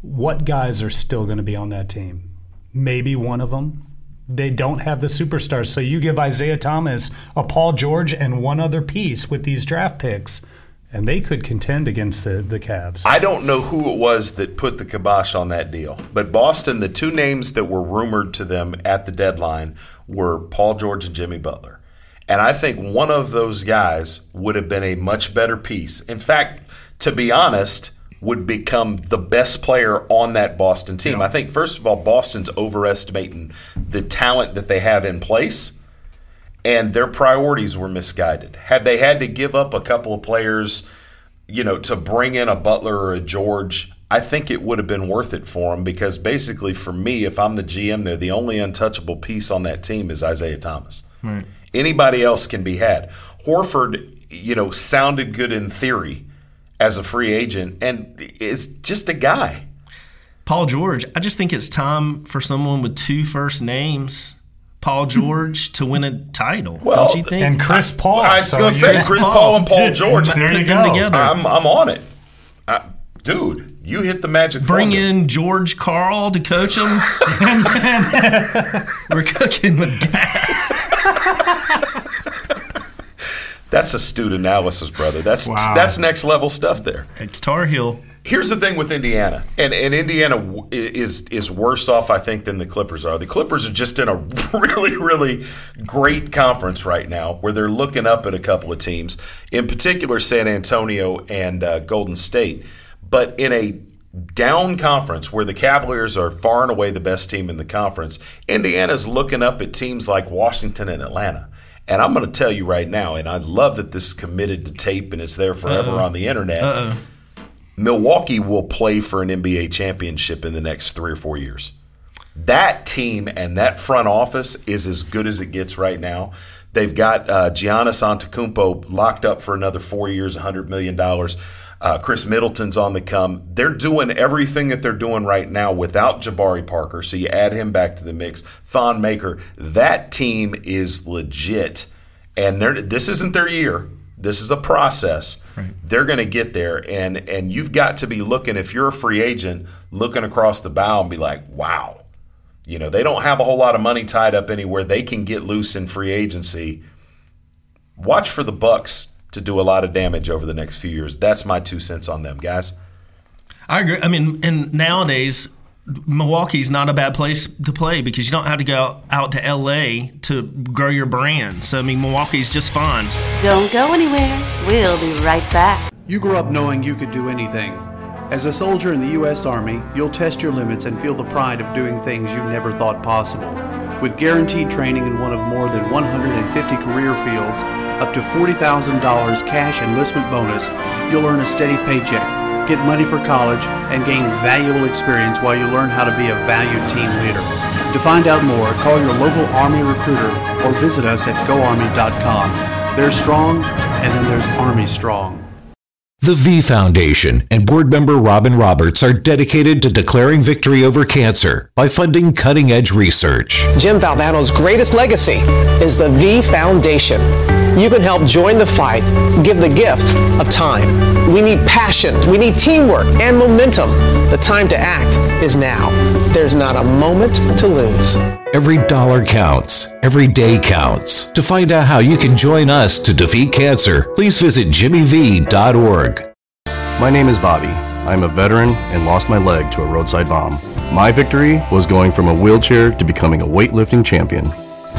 what guys are still going to be on that team? Maybe one of them. They don't have the superstars. So you give Isaiah Thomas a Paul George and one other piece with these draft picks, and they could contend against the, the Cavs. I don't know who it was that put the kibosh on that deal, but Boston, the two names that were rumored to them at the deadline were Paul George and Jimmy Butler. And I think one of those guys would have been a much better piece. In fact, to be honest, would become the best player on that Boston team. I think, first of all, Boston's overestimating the talent that they have in place and their priorities were misguided. Had they had to give up a couple of players, you know, to bring in a Butler or a George, I think it would have been worth it for them because basically, for me, if I'm the GM there, the only untouchable piece on that team is Isaiah Thomas. Right. Anybody else can be had. Horford, you know, sounded good in theory as a free agent and is just a guy. Paul George, I just think it's time for someone with two first names, Paul George, to win a title. Well, don't you think? and Chris Paul. I was So going to say Chris Paul and Paul George. There you Put them go. together. I'm, I'm on it. Uh, dude, you hit the magic Bring formula. in George Karl to coach him. We're cooking with gas. That's astute analysis, brother. That's Wow. that's next level stuff there. It's Tar Heel. Here's the thing with Indiana, and and Indiana is is worse off, I think, than the Clippers are. The Clippers are just in a really really great conference right now, where they're looking up at a couple of teams, in particular San Antonio and uh, Golden State, but in a down conference where the Cavaliers are far and away the best team in the conference, Indiana's looking up at teams like Washington and Atlanta. And I'm going to tell you right now, and I love that this is committed to tape and it's there forever Uh-oh. on the internet. Uh-oh. Milwaukee will play for an NBA championship in the next three or four years. That team and that front office is as good as it gets right now. They've got uh, Giannis Antetokounmpo locked up for another four years, $100 million. Uh, Khris Middleton's on the come. They're doing everything that they're doing right now without Jabari Parker. So you add him back to the mix. Thon Maker. That team is legit. And they're, this isn't their year. This is a process. They're going to get there, and and you've got to be looking. If you're a free agent, looking across the bow and be like, "Wow, you know, they don't have a whole lot of money tied up anywhere. They can get loose in free agency. Watch for the Bucks to do a lot of damage over the next few years. That's my two cents on them, guys. I agree. I mean, and nowadays, Milwaukee's not a bad place to play because you don't have to go out to LA to grow your brand. So, I mean, Milwaukee's just fine. Don't go anywhere. We'll be right back. You grew up knowing you could do anything. As a soldier in the U.S. Army, you'll test your limits and feel the pride of doing things you never thought possible. With guaranteed training in one of more than 150 career fields, up to $40,000 cash enlistment bonus, you'll earn a steady paycheck, get money for college, and gain valuable experience while you learn how to be a valued team leader. To find out more, call your local Army recruiter or visit us at goarmy.com. There's strong, and then there's Army strong. The V Foundation and board member Robin Roberts are dedicated to declaring victory over cancer by funding cutting edge research. Jim Valvano's greatest legacy is the V Foundation. You can help join the fight, give the gift of time. We need passion, we need teamwork and momentum. The time to act is now. There's not a moment to lose. Every dollar counts. Every day counts. To find out how you can join us to defeat cancer, please visit jimmyv.org. My name is Bobby. I'm a veteran and lost my leg to a roadside bomb. My victory was going from a wheelchair to becoming a weightlifting champion.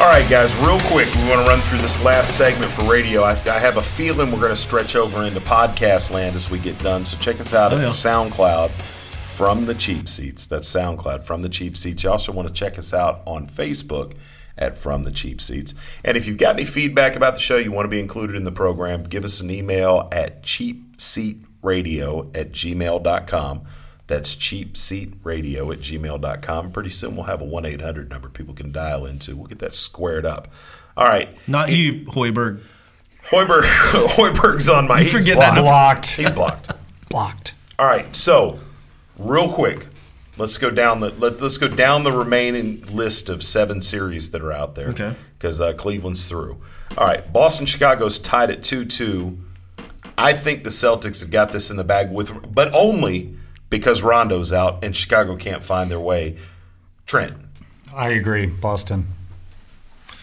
All right, guys, real quick, we want to run through this last segment for radio. I, I have a feeling we're going to stretch over into podcast land as we get done. So check us out Oh, at yeah. SoundCloud from the Cheap Seats. That's SoundCloud from the Cheap Seats. You also want to check us out on Facebook at From the Cheap Seats. And if you've got any feedback about the show, you want to be included in the program, give us an email at cheapseatradio at gmail.com. That's cheapseatradio at gmail.com. Pretty soon we'll have a 1 800 number people can dial into. We'll get that squared up. All right. Not you, Hoiberg. Hoiberg, Hoiberg's on my. You he's forget that. blocked. He's blocked. Blocked. All right. So, real quick, let's go down the let, let's go down the remaining list of seven series that are out there. Okay. Because uh, Cleveland's through. All right. Boston, Chicago's tied at two two. I think the Celtics have got this in the bag with, but only because Rondo's out and Chicago can't find their way. Trent. I agree. Boston.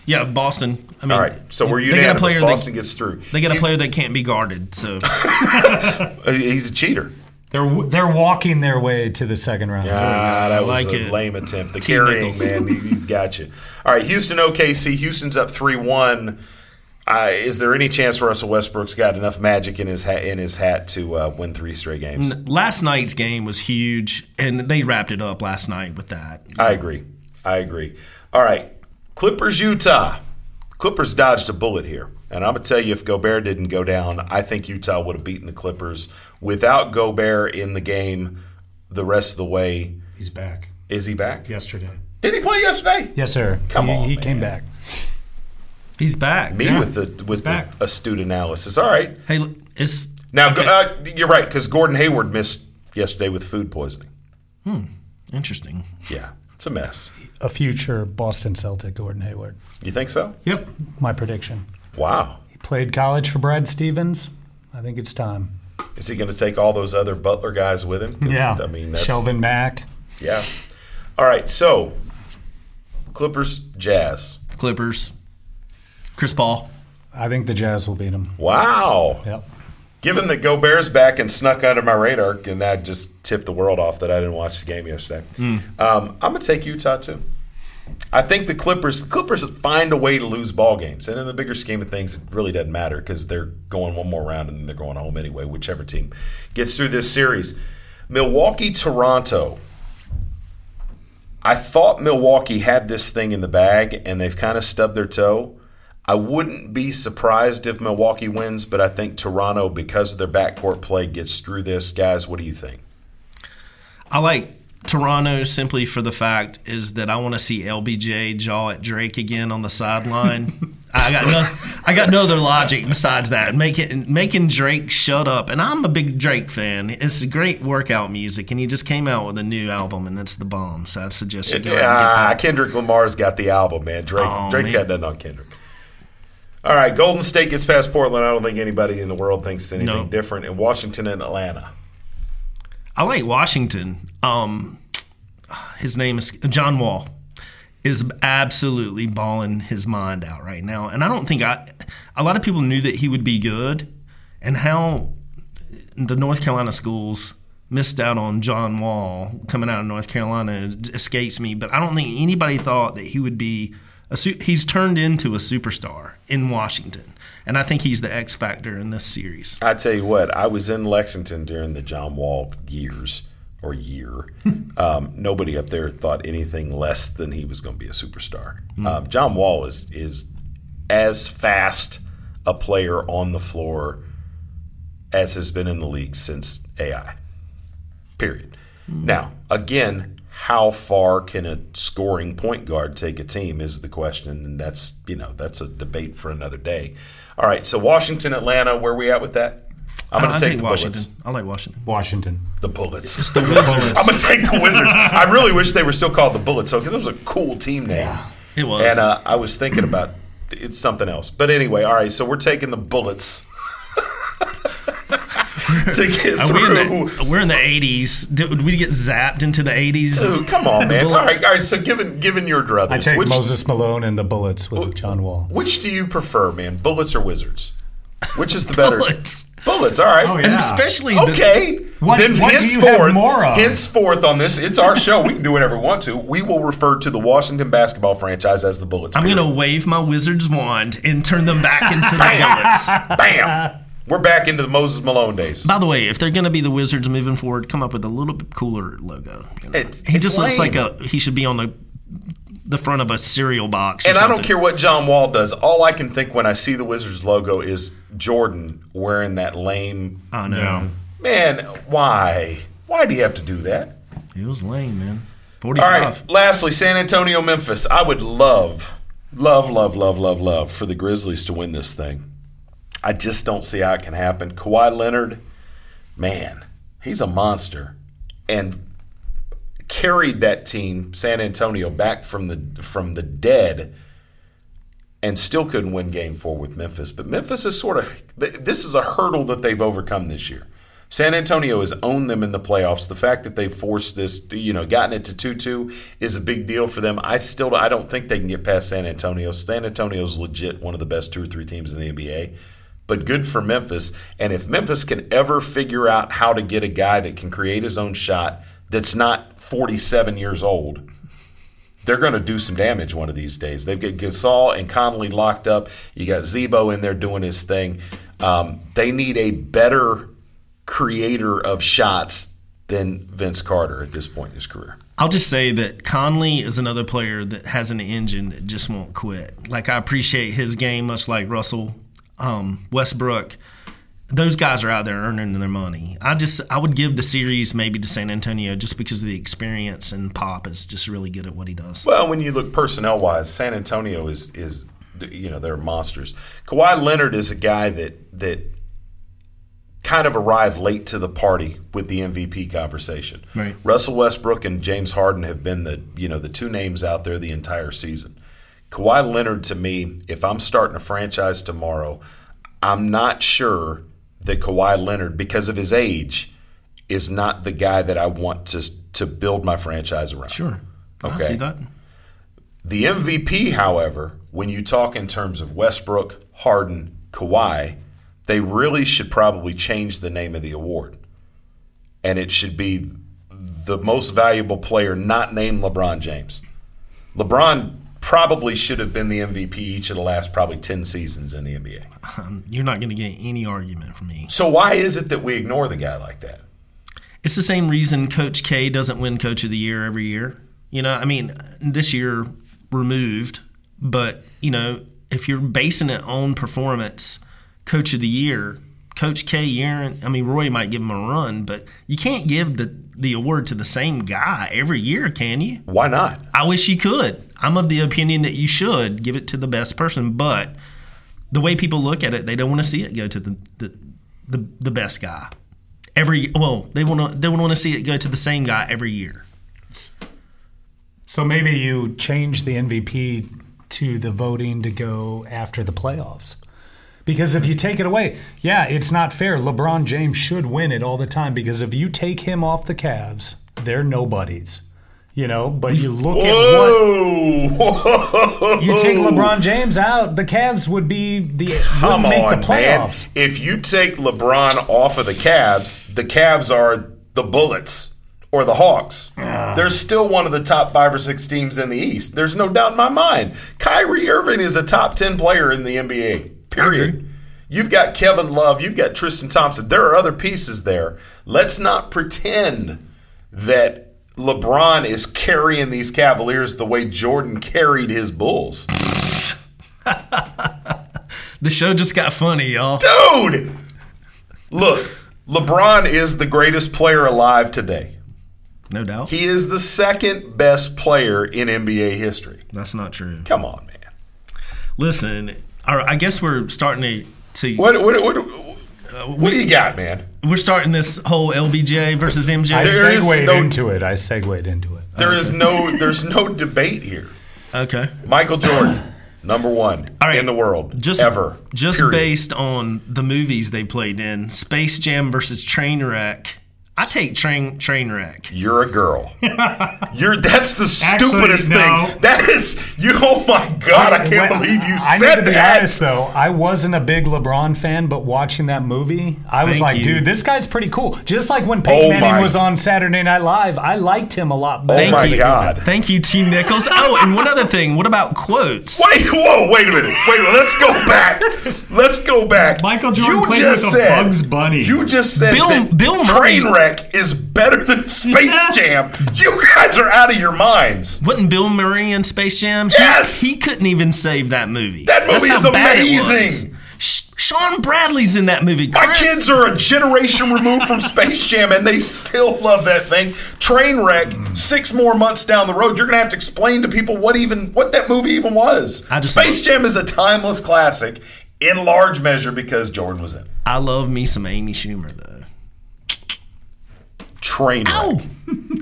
Yeah, Boston. I mean, All right. So we're they got a unanimous. player that- Boston gets through. They got a player that can't be guarded. So He's a cheater. They're they're walking their way to the second round. Ah, that was like a it. lame attempt. The T carrying Nichols. man, he, has got you. All right, Houston, OKC. Houston's up three one. Uh, is there any chance Russell Westbrook's got enough magic in his hat in his hat to uh, win three straight games? last night's game was huge, and they wrapped it up last night with that. I agree. I agree. All right, Clippers, Utah. Clippers dodged a bullet here, and I'm gonna tell you, if Gobert didn't go down, I think Utah would have beaten the Clippers without Gobert in the game the rest of the way. He's back. Is he back? Yesterday. Did he play yesterday? Yes, sir. Come he, on, He man. came back. He's back. Me Yeah, with the with the back. astute analysis. All right. Hey, look, it's Now go- uh, you're right because Gordon Hayward missed yesterday with food poisoning. Hmm. Interesting. Yeah, it's a mess. A future Boston Celtic, Gordon Hayward. You think so? Yep. My prediction. Wow. He played college for Brad Stevens. I think it's time. Is he going to take all those other Butler guys with him? 'Cause, Yeah. I mean, that's Shelvin Mack. yeah. All right, so Clippers, Jazz. Clippers. Chris Paul. I think the Jazz will beat them. Wow. Yep. Given that Gobert's back and snuck under my radar, and that just tipped the world off that I didn't watch the game yesterday. Mm. Um, I'm gonna take Utah too. I think the Clippers Clippers find a way to lose ball games, and in the bigger scheme of things, it really doesn't matter because they're going one more round and then they're going home anyway. Whichever team gets through this series, Milwaukee, Toronto. I thought Milwaukee had this thing in the bag, and they've kind of stubbed their toe. I wouldn't be surprised if Milwaukee wins, but I think Toronto, because of their backcourt play, gets through this. Guys, what do you think? I like Toronto simply for the fact is that I want to see LBJ jaw at Drake again on the sideline. I got no, I got no other logic besides that. Making making Drake shut up, and I'm a big Drake fan. It's great workout music, and he just came out with a new album, and it's the bomb. So I suggest you go out and get Ah, that. Kendrick Lamar's got the album, man. Drake, Oh, Drake's man. got nothing on Kendrick. All right, Golden State gets past Portland. I don't think anybody in the world thinks anything No. different. And Washington and Atlanta. I like Washington. Um, his name is John Wall. Is absolutely balling his mind out right now, and I don't think I. A lot of people knew that he would be good, and how the North Carolina schools missed out on John Wall coming out of North Carolina escapes me. But I don't think anybody thought that he would be. Su- He's turned into a superstar in Washington, and I think he's the X factor in this series. I tell you what, I was in Lexington during the John Wall years or year. um, nobody up there thought anything less than he was going to be a superstar. Hmm. Um, John Wall is is as fast a player on the floor as has been in the league since AI. Period. Now, again, how far can a scoring point guard take a team is the question, and that's you know that's a debate for another day. All right, so Washington, Atlanta, where are we at with that? I'm going I to take take the Washington. Bullets. I like Washington. Washington. The Bullets. It's the Wizards. I'm going to take the Wizards. I really wish they were still called the Bullets, though, because it was a cool team name. It was. And uh, I was thinking about it's something else. But anyway, all right, so we're taking the Bullets to get Are we through. in the, we're in the 80s. Did, did we get zapped into the 80s? Dude, come on, man. All right, all right. So, given given your druthers, I take which, Moses Malone and the Bullets with John Wall. which do you prefer, man? Bullets or Wizards? Which is the better? Bullets. Bullets. All right. Oh, And yeah. especially the- Okay. What- then what do you have henceforth, more of? henceforth on this, it's our show. We can do whatever we want to. We will refer to the Washington basketball franchise as the Bullets. I'm going to wave my wizard's wand and turn them back into the bullets. Bam. We're back into the Moses Malone days. By the way, if they're going to be the Wizards moving forward, come up with a little bit cooler logo. you know? It's- he it's just looks like a he should be on the the front of a cereal box. Or And I don't care what John Wall does. All I can think when I see the Wizards logo is Jordan wearing that lame. I know. Man, why? Why do you have to do that? It was lame, man. All 45. right. Lastly, San Antonio, Memphis. I would love, love, love, love, love, love for the Grizzlies to win this thing. I just don't see how it can happen. Kawhi Leonard, man, he's a monster, and carried that team, San Antonio, back from the from the dead, and still couldn't win Game Four with Memphis. But Memphis is sort of this is a hurdle that they've overcome this year. San Antonio has owned them in the playoffs. The fact that they've forced this, you know, gotten it to 2-2 is a big deal for them. I still I don't think they can get past San Antonio. San Antonio's legit one of the best two or three teams in the NBA. But good for Memphis. And if Memphis can ever figure out how to get a guy that can create his own shot that's not 47 years old, they're going to do some damage one of these days. They've got Gasol and Conley locked up. You got Z-Bo in there doing his thing. Um, they need a better creator of shots than Vince Carter at this point in his career. I'll just say that Conley is another player that has an engine that just won't quit. Like I appreciate his game, much like Russell um, Westbrook. Those guys are out there earning their money. I just I would give the series maybe to San Antonio just because of the experience and Pop is just really good at what he does. Well, when you look personnel wise, San Antonio is is you know they're monsters. Kawhi Leonard is a guy that that kind of arrived late to the party with the MVP conversation. Right. Russell Westbrook and James Harden have been the you know the two names out there the entire season. Kawhi Leonard to me, if I'm starting a franchise tomorrow, I'm not sure that Kawhi Leonard, because of his age, is not the guy that I want to to build my franchise around. Sure. I Okay. see that. The MVP, however, when you talk in terms of Westbrook, Harden, Kawhi, they really should probably change the name of the award. And it should be the most valuable player not named LeBron James. LeBron probably should have been the MVP each of the last probably 10 seasons in the NBA. Um, you're not going to get any argument from me. So why is it that we ignore the guy like that? It's the same reason Coach K doesn't win Coach of the Year every year. You know, I mean, this year removed, but you know, if you're basing it on performance, Coach of the Year, Coach K, Aaron, I mean, Roy might give him a run, but you can't give the the award to the same guy every year, can you? Why not? I wish you could. I'm of the opinion that you should give it to the best person, but the way people look at it, they don't want to see it go to the the, the, the best guy every. Well, they want to they want to see it go to the same guy every year. So maybe you change the MVP to the voting to go after the playoffs. Because if you take it away, yeah, it's not fair. LeBron James should win it all the time because if you take him off the Cavs, they're nobodies. You know, but you look at what you take LeBron James out, the Cavs would be the Come wouldn't make on, the playoffs. man. If you take LeBron off of the Cavs, the Cavs are the Bullets or the Hawks. Ah. They're still one of the top five or six teams in the East. There's no doubt in my mind. Kyrie Irving is a top 10 player in the NBA, period. You've got Kevin Love, you've got Tristan Thompson. There are other pieces there. Let's not pretend that LeBron is carrying these Cavaliers the way Jordan carried his Bulls. The show just got funny, y'all. Dude! Look, LeBron is the greatest player alive today. No doubt. He is the second best player in NBA history. That's not true. Come on, man. Listen, I guess we're starting to. to What what what, what do you got, man? We're starting this whole LBJ versus MJ. I There is segued no- into it. I segued into it. There is no there's no debate here. Okay. Michael Jordan, number one in the world, Just ever. Just period. based on the movies they played in, Space Jam versus Trainwreck. I take Train train wreck. You're a girl. You're that's the Actually, stupidest no. thing. That is you. Oh my god! I, can't Well, believe you I said need to be honest though, I wasn't a big LeBron fan, but watching that movie, I was Thank like, you. dude, this guy's pretty cool. Just like when Peyton Oh Manning my- was on Saturday Night Live, I liked him a lot better. Oh my god! Thank you, T. Nichols. Oh, and one other thing. What about quotes? Wait, whoa, wait a minute. Wait a minute. Let's go back. Let's go back. Michael Jordan you played just with a said, Bugs Bunny. You just said Bill- that Bill Murray- Trainwreck is better than Space Jam. You guys are out of your minds. Wasn't Bill Murray in Space Jam? He- Yes! He, couldn't even save that movie. That movie That's is how bad it was. amazing. Shawn Bradley's in that movie. My kids are a generation removed from Space Jam and they still love that thing. Trainwreck, six more months down the road, you're gonna have to explain to people what even what that movie even was. Space Jam is a timeless classic in large measure because Jordan was in. it. I love me some Amy Schumer though. Trainwreck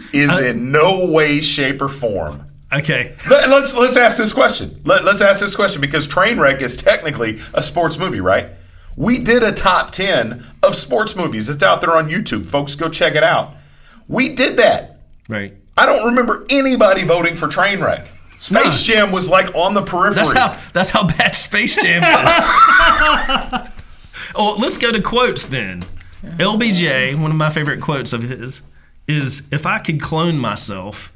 is in no way, shape, or form. Okay. Let- Let's let's ask this question. Let, let's ask this question because Trainwreck is technically a sports movie, right? We did a top ten of sports movies. It's out there on YouTube, folks. Go check it out. We did that. Right. I don't remember anybody voting for Trainwreck. Space Jam was like on the periphery. That's how that's how bad Space Jam is. oh, let's go to quotes then. LBJ, one of my favorite quotes of his, is if I could clone myself,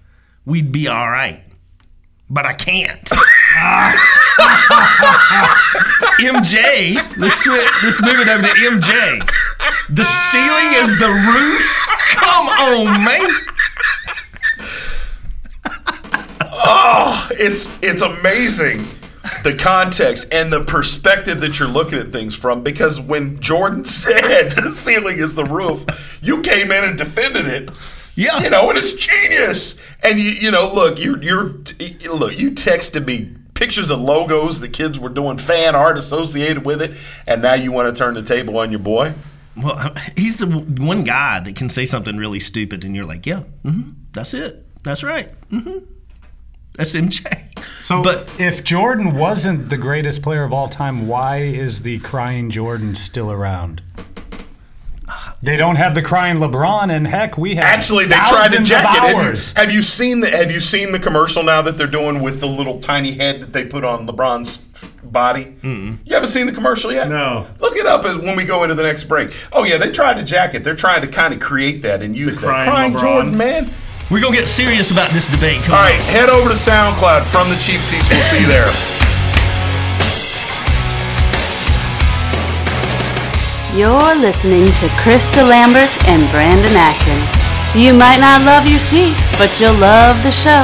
we'd be all right. But I can't. MJ, let's, swi- let's move it over to MJ. The ceiling is the roof? Come on, man. Oh, it's it's amazing the context and the perspective that you're looking at things from. Because when Jordan said the ceiling is the roof, you came in and defended it. Yeah, you know, and it's genius. And you you know, look, you're you're look, you texted me pictures of logos the kids were doing fan art associated with it, and now you want to turn the table on your boy. Well, he's the one guy that can say something really stupid, and you're like, yeah, hmm that's it. That's right. hmm That's MJ. So, But- if Jordan wasn't the greatest player of all time, why is the crying Jordan still around? They don't have the crying LeBron, and heck, we have Actually, they tried to thousands jack it. Have you, have you seen the Have you seen the commercial now that they're doing with the little tiny head that they put on LeBron's body? mm You haven't seen the commercial yet? No. Look it up as when we go into the next break. Oh yeah, they tried to jack it. They're trying to kind of create that and use that. crying Crying LeBron. Jordan, man. We're gonna get serious about this debate. Come All right, head over to SoundCloud from the cheap seats. We'll see you there. You're listening to Chris DeLambert and Brandon Atkins. You might not love your seats, but you'll love the show.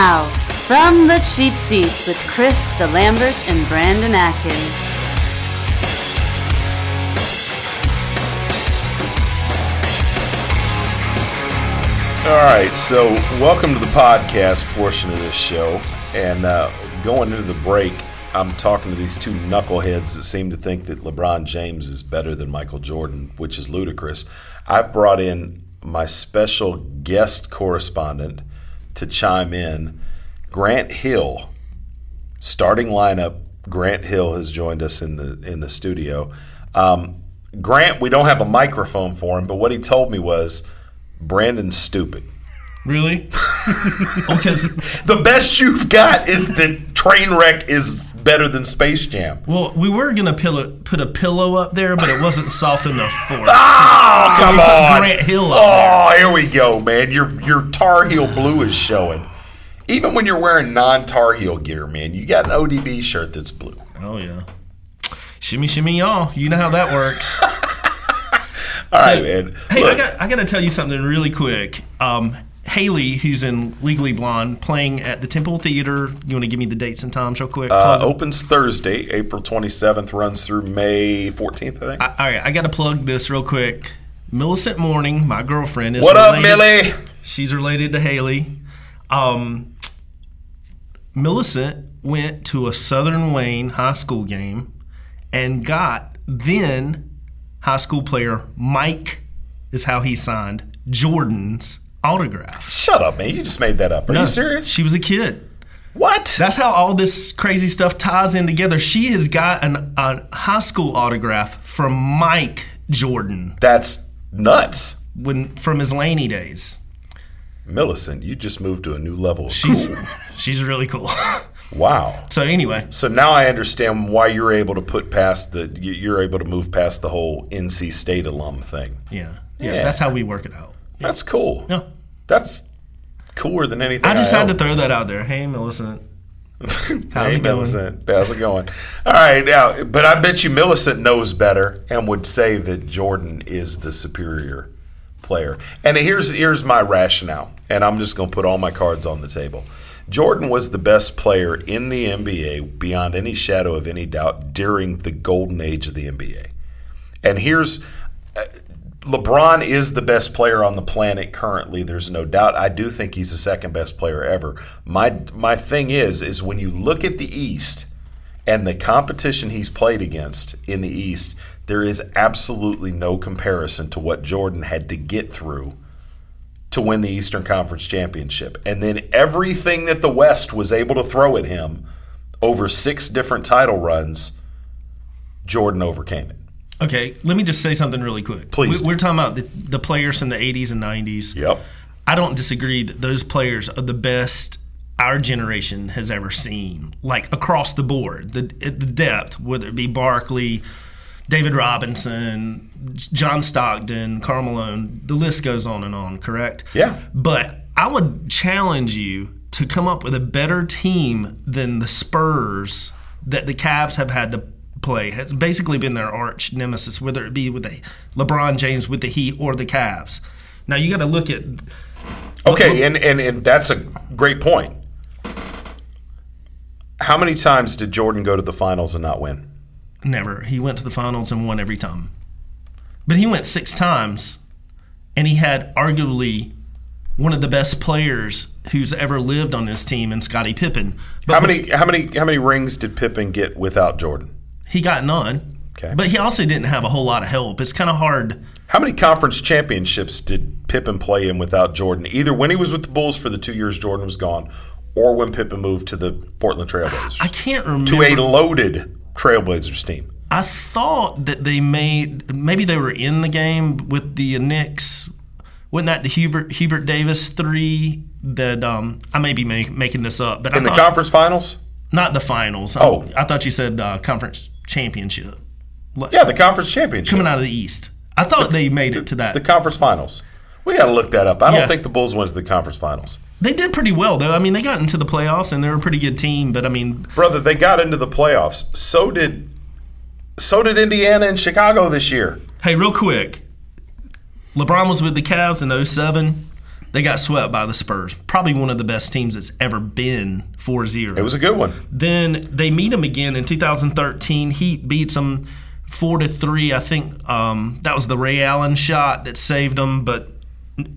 Now, from the cheap seats with Chris DeLambert and Brandon Atkins. All right, so welcome to the podcast portion of this show. And uh, going into the break, I'm talking to these two knuckleheads that seem to think that LeBron James is better than Michael Jordan, which is ludicrous. I've brought in my special guest correspondent to chime in, Grant Hill. Starting lineup, Grant Hill has joined us in the in the studio. Um, Grant, we don't have a microphone for him, but what he told me was Brandon's stupid. Really? Because the best you've got is that Trainwreck is better than Space Jam. Well, we were gonna pillow, put a pillow up there, but it wasn't soft enough for us. Oh, So come on! Grant Hill up oh, here we go, man. Your your Tar Heel blue is showing. Even when you're wearing non Tar Heel gear, man, you got an ODB shirt that's blue. Oh yeah. Shimmy, shimmy, y'all. You know how that works. All right, man. Hey, Look. I got I got to tell you something really quick. Um, Hailey, who's in Legally Blonde, playing at the Temple Theater. You want to give me the dates and times real quick? Uh, opens Thursday, April 27th, runs through May 14th, I think. I, all right, I got to plug this real quick. Millicent Morning, my girlfriend, is What up, related- Millie? She's related to Hailey. Um, Millicent went to a Southern Wayne high school game and got then high school player Mike is how he signed Jordan's autograph. Shut up, man. You just made that up. Are No, you serious? She was a kid. What? That's how all this crazy stuff ties in together. She has got an, a high school autograph from Mike Jordan. That's nuts. When from his Laney days. Millicent, you just moved to a new level of She's cool. she's really cool. Wow. So anyway, So now I understand why you're able to put past the you- you're able to move past the whole NC State alum thing. yeah, yeah, Yeah. that's how we work it out. That's cool. Yeah. That's cooler than anything. I just had to throw that out there. Hey, Millicent. How's Hey, it going? Millicent. How's it going? All right, now, but I bet you Millicent knows better and would say that Jordan is the superior player. And here's here's my rationale, and I'm just going to put all my cards on the table. Jordan was the best player in the NBA beyond any shadow of any doubt during the golden age of the NBA. And here's uh, LeBron is the best player on the planet currently. There's no doubt. I do think he's the second best player ever. My my thing is is when you look at the East and the competition he's played against in the East, there is absolutely no comparison to what Jordan had to get through to win the Eastern Conference Championship. And then everything that the West was able to throw at him over six different title runs, Jordan overcame it. Okay, let me just say something really quick. Please. We, we're talking about the, the players from the 80s and 90s. Yep. I don't disagree that those players are the best our generation has ever seen, like across the board. The, the depth, whether it be Barkley, David Robinson, John Stockton, Karl Malone, the list goes on and on, correct? Yeah. But I would challenge you to come up with a better team than the Spurs that the Cavs have had to play. Has basically been their arch nemesis, whether it be with the LeBron James with the Heat or the Cavs. Now you got to look at Okay, and, and, and that's a great point. How many times did Jordan go to the finals and not win? Never. He went to the finals and won every time. But he went six times, and he had arguably one of the best players who's ever lived on this team in Scottie Pippen. But how many how many how many rings did Pippen get without Jordan? He got none. Okay. But he also didn't have a whole lot of help. It's kind of hard. How many conference championships did Pippen play in without Jordan? Either when he was with the Bulls for the two years Jordan was gone, or when Pippen moved to the Portland Trailblazers. I can't remember. To a loaded Trailblazers team. I thought that they made maybe they were in the game with the Knicks. Wasn't that the Hubert Hubert Davis three? That um, I may be make, making this up, but in I the thought, conference finals. not the finals. Oh. I, I thought you said uh, conference championship. Yeah, the conference championship coming out of the East. I thought they made it to that. The conference finals. We got to look that up. I don't Yeah. think the Bulls went to the conference finals. They did pretty well though. I mean, they got into the playoffs and they're a pretty good team. But I mean, Brother, they got into the playoffs. So did so did Indiana and Chicago this year. hey, real quick, LeBron was with the Cavs in 07. They got swept by the Spurs. Probably one of the best teams that's ever been 4-0. It was a good one. Then they meet them again in 2013. Heat beats them four to three. I think um, that was the Ray Allen shot that saved them, but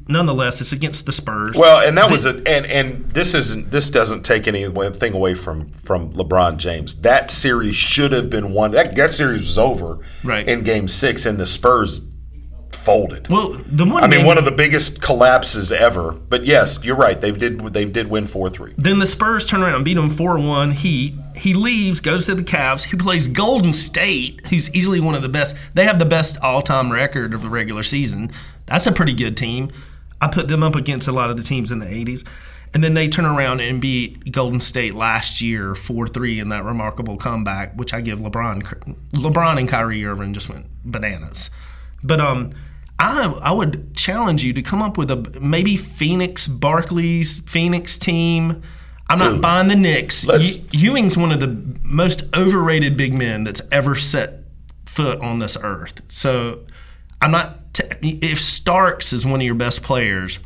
nonetheless, it's against the Spurs. Well, and that was a and and this isn't this doesn't take anything away from from LeBron James. That series should have been won. That, that series was over Right. in Game Six, and the Spurs folded. Well, the one I mean, one of the biggest collapses ever. But yes, you're right. They did they did win four three. Then the Spurs turn around and beat them 4 1. He he leaves, goes to the Cavs. He plays Golden State, who's easily one of the best. They have the best all time record of the regular season. That's a pretty good team. I put them up against a lot of the teams in the 80s. And then they turn around and beat Golden State last year 4 3 in that remarkable comeback, which I give LeBron. LeBron and Kyrie Irving just went bananas. But um, I I would challenge you to come up with a maybe Phoenix Barkley's Phoenix team. I'm not Dude, buying the Knicks. Ewing's one of the most overrated big men that's ever set foot on this earth. So I'm not. T- if Starks is one of your best players,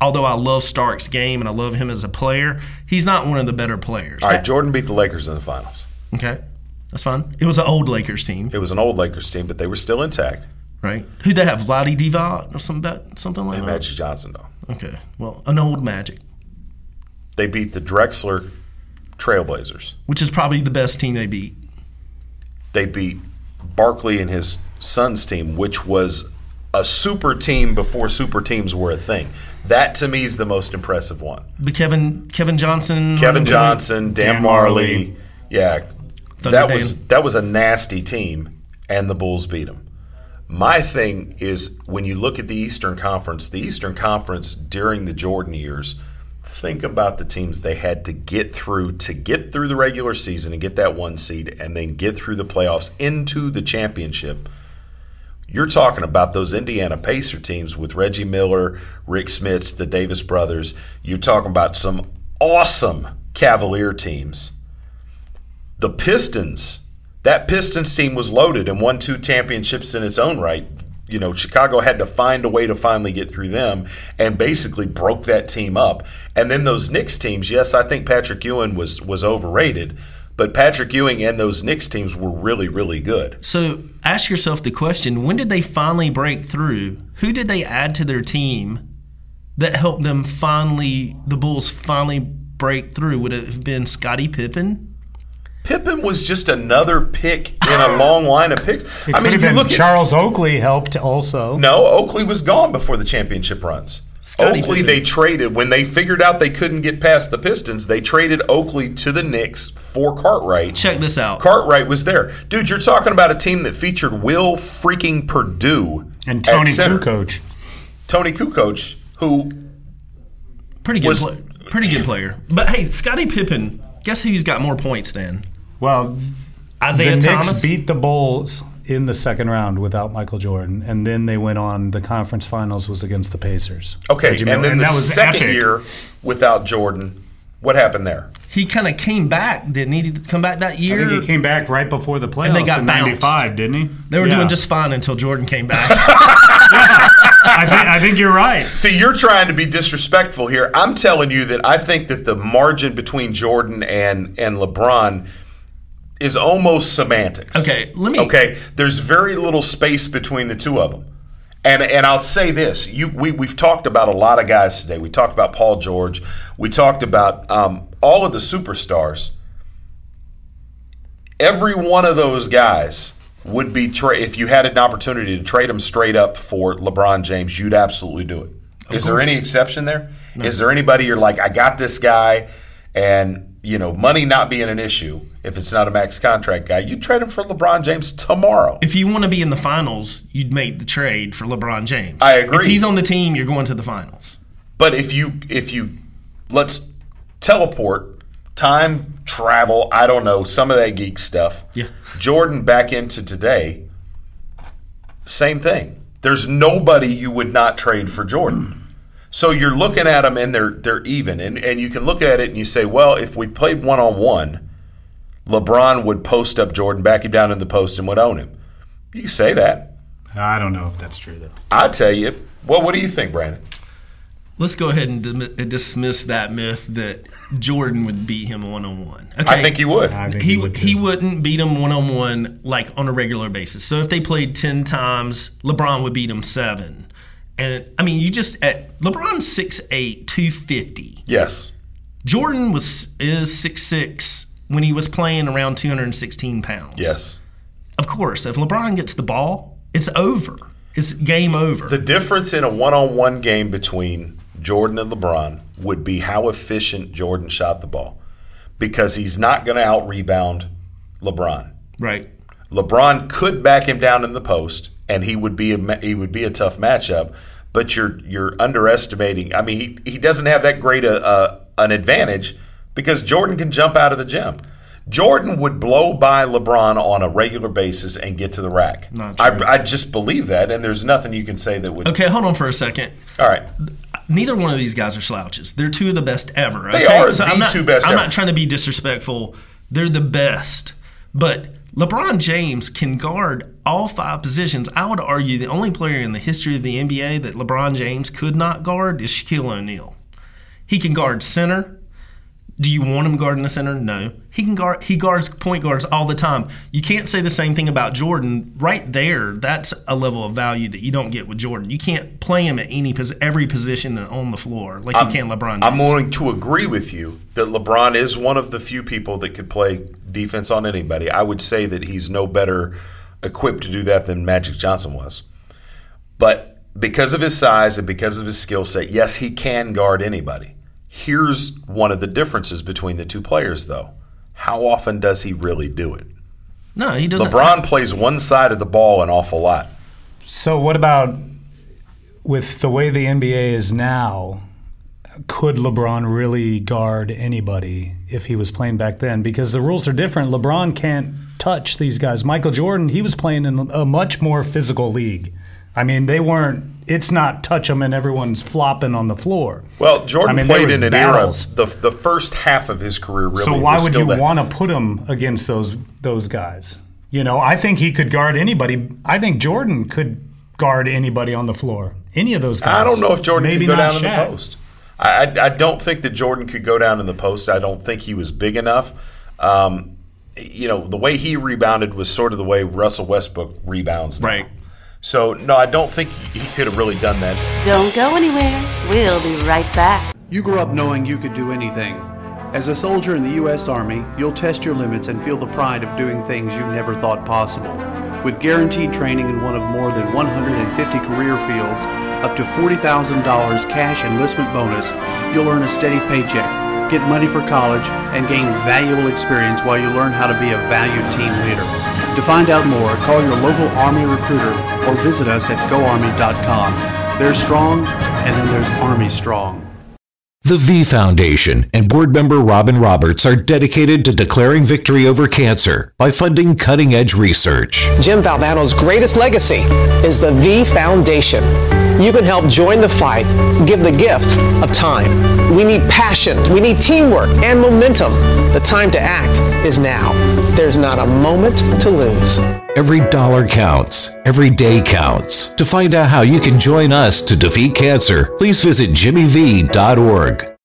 although I love Starks' game and I love him as a player, he's not one of the better players. All right, Jordan beat the Lakers in the finals. Okay, that's fine. It was an old Lakers team, It was an old Lakers team, but they were still intact. Right? Who'd they have? Vlade Divac or something, about- something like And that. Magic Johnson, though. Okay, well, an old Magic, They beat the Drexler Trailblazers. which is probably the best team they beat. They beat Barkley and his Suns team, which was a super team before super teams were a thing. That to me is the most impressive one. The Kevin Kevin Johnson, Kevin Johnson, Dan, Dan Majerle, Majerle. yeah, Thunder that Dan. was that was a nasty team, and the Bulls beat them. My thing is when you look at the Eastern Conference, the Eastern Conference during the Jordan years, think about the teams they had to get through to get through the regular season and get that one seed, and then get through the playoffs into the championship. You're talking about those Indiana Pacer teams with Reggie Miller, Rick Smits, the Davis brothers. You're talking about some awesome Cavalier teams. The Pistons, that Pistons team was loaded and won two championships in its own right. You know, Chicago had to find a way to finally get through them and basically broke that team up. And then those Knicks teams, yes, I think Patrick Ewing was was overrated, but Patrick Ewing and those Knicks teams were really, really good. So ask yourself the question: When did they finally break through? Who did they add to their team that helped them finally? The Bulls finally break through. Would it have been Scottie Pippen? Pippen was just another pick in a long line of picks. It I mean, you been look at Charles Oakley helped also. no Oakley was gone before the championship runs. Scottie Oakley, Pippen. they traded when they figured out they couldn't get past the Pistons. They traded Oakley to the Knicks for Cartwright. Check this out. Cartwright was there, dude. You're talking about a team that featured Will freaking Perdue And at Tony center. Kukoc. Toni Kukoc, who Pretty good, Was- pla- pretty good player. But hey, Scottie Pippen. Guess who's got more points than Well, Isaiah the Knicks beat the Bulls in the second round without Michael Jordan, and then they went on. The conference finals was against the Pacers. okay, and Miller- then the that was second epic. year without Jordan, what happened there? he kind of came back, didn't he? Did come back that I year? think he came back right before the playoffs And they got in bounced. '95, didn't he? they were Yeah. doing just fine until Jordan came back. I think, I think you're right. See, you're trying to be disrespectful here. I'm telling you that I think that the margin between Jordan and and LeBron is almost semantics. Okay, let me- Okay, there's very little space between the two of them. And and I'll say this: you we we've talked about a lot of guys today. We talked about Paul George. We talked about um, all of the superstars. Every one of those guys would be tra- if you had an opportunity to trade them straight up for LeBron James, you'd absolutely do it. Of Is there any exception there? Is No. there anybody you're like, I got this guy, and you know, money not being an issue if it's not a max contract guy, you trade him for LeBron James tomorrow. If you want to be in the finals, you'd make the trade for LeBron James. I agree. If he's on the team, you're going to the finals. But if you if you let's teleport, time travel, I don't know, some of that geek stuff. Yeah. Jordan back into today, same thing. There's nobody you would not trade for Jordan. So you're looking at them and they're they're even, and and you can look at it and you say, well, if we played one on one, LeBron would post up Jordan, back him down in the post, and would own him. You can say that. I don't know if that's true though. I tell you. Well, what do you think, Brandon? Let's go ahead and dim- dismiss that myth that Jordan would beat him one on one. I think he would. Think he he would, he wouldn't beat him one on one like on a regular basis. So if they played ten times, LeBron would beat him seven. And I mean, you just at LeBron's 6'8", 250. Yes. Jordan was is 6'6", when he was playing around two hundred and sixteen pounds. Yes. Of course, if LeBron gets the ball, it's over. It's game over. The difference in a one-on-one game between Jordan and LeBron would be how efficient Jordan shot the ball, because he's not going to out-rebound LeBron. right. LeBron could back him down in the post, and he would be a he would be a tough matchup. But you're you're underestimating. I mean, he, he doesn't have that great a, a an advantage because Jordan can jump out of the gym. Jordan would blow by LeBron on a regular basis and get to the rack. I. I just believe that, and there's nothing you can say that would. Okay, hold on for a second. All right. Neither one of these guys are slouches. They're two of the best ever. They okay? are so the I'm not, two best I'm ever. not trying to be disrespectful. They're the best. But LeBron James can guard all five positions. I would argue the only player in the history of the NBA that LeBron James could not guard is Shaquille O'Neal. He can guard center. Do you want him guarding the center? No. He can guard. He guards point guards all the time. You can't say the same thing about Jordan. Right there, that's a level of value that you don't get with Jordan. You can't play him at any every position on the floor like you can LeBron. James. I'm willing to agree with you that LeBron is one of the few people that could play defense on anybody. I would say that he's no better equipped to do that than Magic Johnson was. But because of his size and because of his skill set, yes, he can guard anybody. Here's one of the differences between the two players, though. How often does he really do it? no, he doesn't. LeBron plays one side of the ball an awful lot. So what about with the way the NBA is now? Could LeBron really guard anybody if he was playing back then? Because the rules are different. LeBron can't touch these guys. Michael Jordan, he was playing in a much more physical league. I mean, they weren't. It's not touch them and everyone's flopping on the floor. Well, Jordan I mean, played in an battles. era. The, the first half of his career really. so why would you want to put him against those those guys? You know, I think he could guard anybody. I think Jordan could guard anybody on the floor. Any of those guys. I don't know if Jordan Maybe could go not down in the post. I, I, I don't think that Jordan could go down in the post. I don't think he was big enough. Um, you know, the way he rebounded was sort of the way Russell Westbrook rebounds. Now. Right. So, no, I don't think he he could have really done that. Don't go anywhere. We'll be right back. You grew up knowing you could do anything. As a soldier in the U.S. Army, you'll test your limits and feel the pride of doing things you never thought possible. With guaranteed training in one of more than 150 career fields, up to $40,000 cash enlistment bonus, you'll earn a steady paycheck, get money for college, and gain valuable experience while you learn how to be a valued team leader. To find out more, call your local Army recruiter or visit us at goarmy.com. There's strong, and then there's Army strong. The V Foundation and board member Robin Roberts are dedicated to declaring victory over cancer by funding cutting edge research. Jim Valvano's greatest legacy is the V Foundation. You can help join the fight, give the gift of time. We need passion, we need teamwork and momentum. The time to act is now. There's not a moment to lose. Every dollar counts. Every day counts. To find out how you can join us to defeat cancer, please visit jimmyv.org.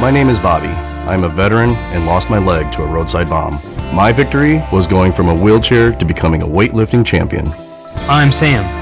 My name is Bobby. I'm a veteran and lost my leg to a roadside bomb. My victory was going from a wheelchair to becoming a weightlifting champion. I'm Sam.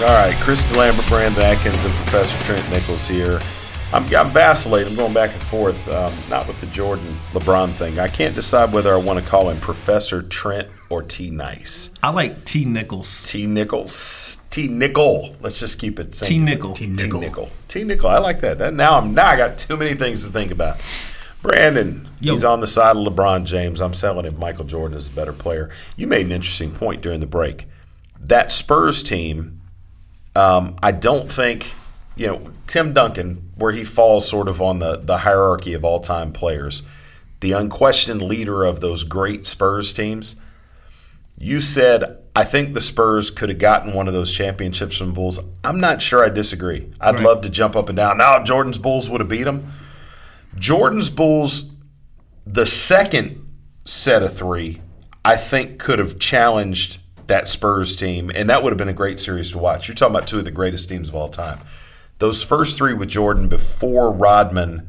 All right, Chris Lambert, Brandon Atkins, and Professor Trent Nichols here. I'm, I'm vacillating. I'm going back and forth, um, not with the Jordan LeBron thing. I can't decide whether I want to call him Professor Trent or T Nice. I like T Nichols. T Nichols. T Nickel. Let's just keep it T Nickel. T Nickel. T Nickel. I like that. that. Now I'm now I got too many things to think about. Brandon, Yo. he's on the side of LeBron James. I'm telling him Michael Jordan is a better player. You made an interesting point during the break. That Spurs team um, I don't think, you know, Tim Duncan, where he falls sort of on the, the hierarchy of all time players, the unquestioned leader of those great Spurs teams. You said, I think the Spurs could have gotten one of those championships from Bulls. I'm not sure I disagree. I'd right. love to jump up and down. Now, Jordan's Bulls would have beat them. Jordan's Bulls, the second set of three, I think could have challenged that Spurs team, and that would have been a great series to watch. You're talking about two of the greatest teams of all time. Those first three with Jordan before Rodman,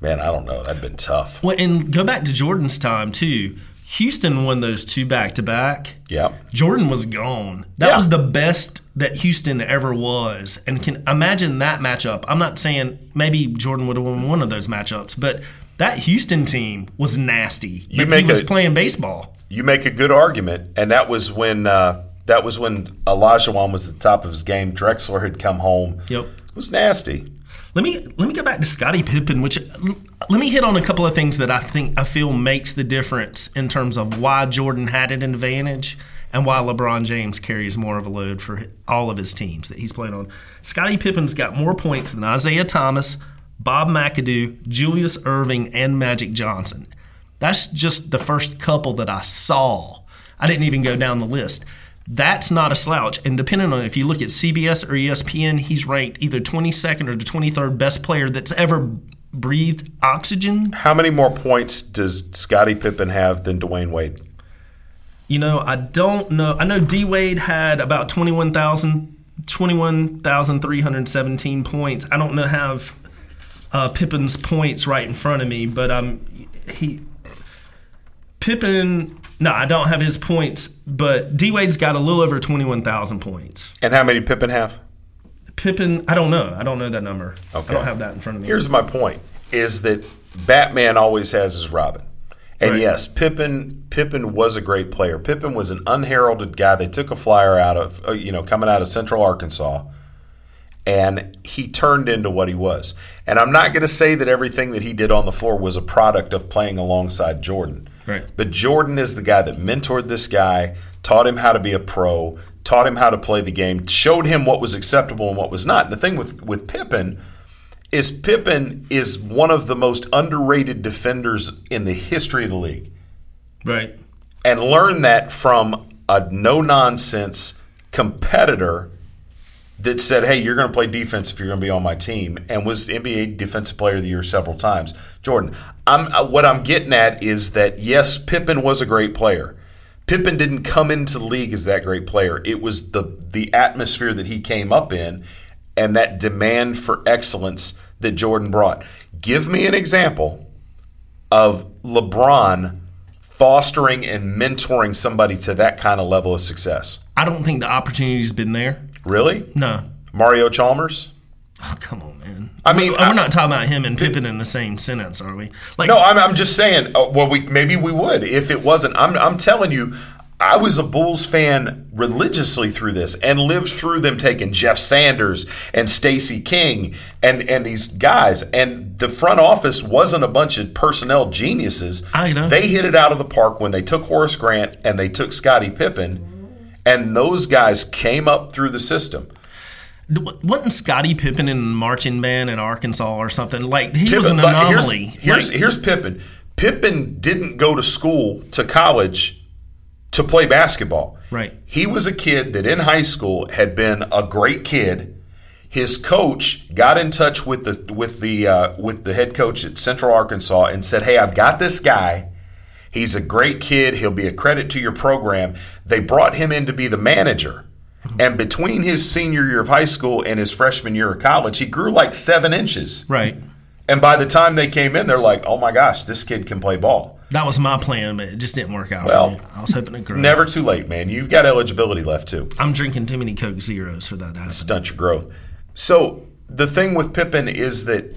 man, I don't know. That'd been tough. Well, and go back to Jordan's time too. Houston won those two back to back. Yeah. Jordan was gone. That yeah. was the best that Houston ever was. And can imagine that matchup. I'm not saying maybe Jordan would have won one of those matchups, but that Houston team was nasty. You but he was a, playing baseball you make a good argument, and that was when uh, that was when Olajuwon was at the top of his game. Drexler had come home. Yep, it was nasty. Let me let me go back to Scottie Pippen, which let me hit on a couple of things that I think I feel makes the difference in terms of why Jordan had an advantage and why LeBron James carries more of a load for all of his teams that he's played on. Scottie Pippen's got more points than Isiah Thomas, Bob McAdoo, Julius Erving, and Magic Johnson. That's just the first couple that I saw. I didn't even go down the list. That's not a slouch. And depending on if you look at CBS or ESPN, he's ranked either 22nd or the 23rd best player that's ever breathed oxygen. How many more points does Scottie Pippen have than Dwyane Wade? You know, I don't know. I know D Wade had about 21,000 21,317 points. I don't know have uh, Pippen's points right in front of me, but um, he Pippen, no, I don't have his points, but D Wade's got a little over 21,000 points. And how many Pippen have? Pippen, I don't know. I don't know that number. Okay. I don't have that in front of me. Here's my point is that Batman always has his Robin. And right. yes, Pippen Pippen was a great player. Pippen was an unheralded guy. They took a flyer out of uh, you know coming out of Central Arkansas and he turned into what he was. And I'm not going to say that everything that he did on the floor was a product of playing alongside Jordan. Right. But Jordan is the guy that mentored this guy, taught him how to be a pro, taught him how to play the game, showed him what was acceptable and what was not. And the thing with with Pippen is Pippen is one of the most underrated defenders in the history of the league. Right. And learn that from a no nonsense competitor that said, "Hey, you're going to play defense if you're going to be on my team," and was NBA Defensive Player of the Year several times. Jordan, I'm uh, what I'm getting at is that yes, Pippen was a great player. Pippen didn't come into the league as that great player. It was the the atmosphere that he came up in, and that demand for excellence that Jordan brought. Give me an example of LeBron fostering and mentoring somebody to that kind of level of success. I don't think the opportunity's been there. Really? No. Mario Chalmers? Oh, come on, man. I mean, we're, I, not talking about him and Pippen in the same sentence, are we? Like, no, I'm, I'm just saying. Uh, well, we maybe we would if it wasn't. I'm, I'm telling you, I was a Bulls fan religiously through this and lived through them taking Jeff Sanders and Stacey King and and these guys. And the front office wasn't a bunch of personnel geniuses. I know. They hit it out of the park when they took Horace Grant and they took Scottie Pippen and those guys came up through the system. Wasn't Scottie Pippen in marching band in Arkansas or something? Like he Pippen, was an anomaly. Here's, here's, like, here's Pippen. Pippen didn't go to school to college to play basketball. Right. He was a kid that in high school had been a great kid. His coach got in touch with the with the uh, with the head coach at Central Arkansas and said, "Hey, I've got this guy. He's a great kid. He'll be a credit to your program." They brought him in to be the manager. And between his senior year of high school and his freshman year of college, he grew like seven inches. Right. And by the time they came in, they're like, "Oh my gosh, this kid can play ball." That was my plan, but it just didn't work out Well, for me. I was hoping to grow. Never too late, man. You've got eligibility left too. I'm drinking too many Coke Zeros for that to happen. Stunt your growth. So the thing with Pippen is that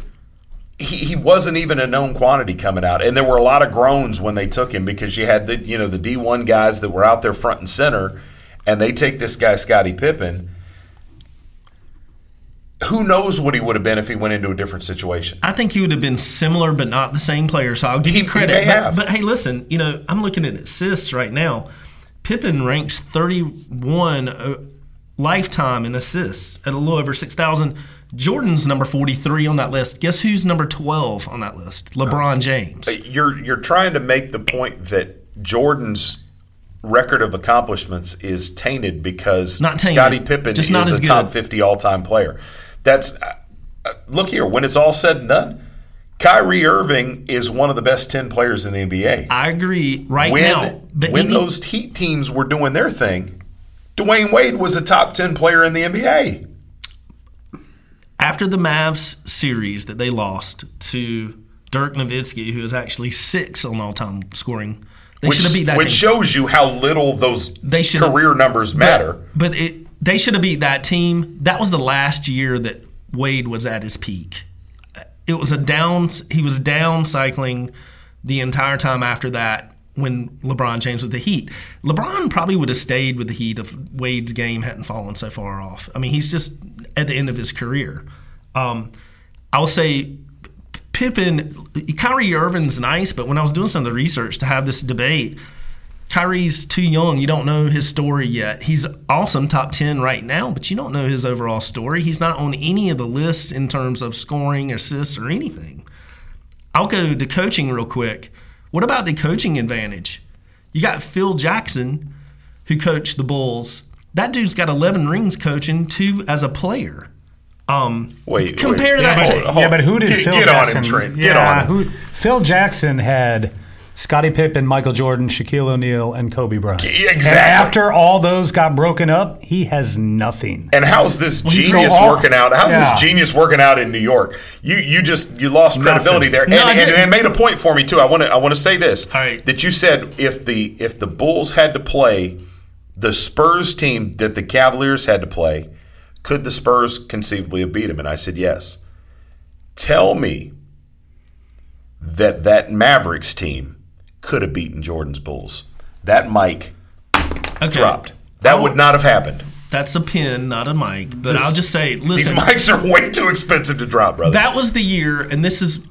he, he wasn't even a known quantity coming out, and there were a lot of groans when they took him because you had the you know the D one guys that were out there front and center, and they take this guy Scottie Pippen. Who knows what he would have been if he went into a different situation? I think he would have been similar, but not the same player. So I'll give He- you credit. but, have. but hey, listen, you know, I'm looking at assists right now. Pippen ranks 31 uh, lifetime in assists at a little over 6,000. Jordan's number 43 on that list. Guess who's number 12 on that list? LeBron James. You're you're trying to make the point that Jordan's record of accomplishments is tainted because Not tainted, Scottie Pippen is not a as top 50 all-time player. That's uh, uh, look here, when it's all said and done, Kyrie Irving is one of the best 10 players in the NBA. I agree right when now. But when any- those Heat teams were doing their thing, Dwyane Wade was a top 10 player in the NBA. After the Mavs series that they lost to Dirk Nowitzki, who is actually six on all-time scoring, they which should have beat that team. which team. shows you how little those They career numbers matter. But, but it, they should have beat that team. That was the last year that Wade was at his peak. It was a down. He was down cycling the entire time after that. When LeBron James with the Heat, LeBron probably would have stayed with the Heat if Wade's game hadn't fallen so far off. I mean, he's just at the end of his career. Um, I'll say Pippen, Kyrie Irving's nice, but when I was doing some of the research to have this debate, Kyrie's too young. You don't know his story yet. He's awesome, top 10 right now, but you don't know his overall story. He's not on any of the lists in terms of scoring, assists, or anything. I'll go to coaching real quick. What about the coaching advantage? You got Phil Jackson, who coached the Bulls. That dude's got 11 rings coaching, two as a player. Um, Wait, compare wait. that Yeah, to but, yeah, but who did Get- Phil get on him, Jackson? Trent. Get yeah, on him. Who, Phil Jackson had Scottie Pippen, Michael Jordan, Shaquille O'Neal, and Kobe Bryant. Exactly. And after all those got broken up, he has nothing. And how's this So genius all- working out? How's Yeah. this genius working out in New York? You you just you lost credibility there, and, No, I and, didn't. and made a point for me too. I want to I want to say this All right. that you said if the if the Bulls had to play the Spurs team that the Cavaliers had to play, could the Spurs conceivably have beat them? And I said yes. Tell me that that Mavericks team could have beaten Jordan's Bulls. That mic okay. dropped. That would not have happened. That's a pin, not a mic. But This- I'll just say, listen. These mics are way too expensive to drop, brother. that was the year, and this is.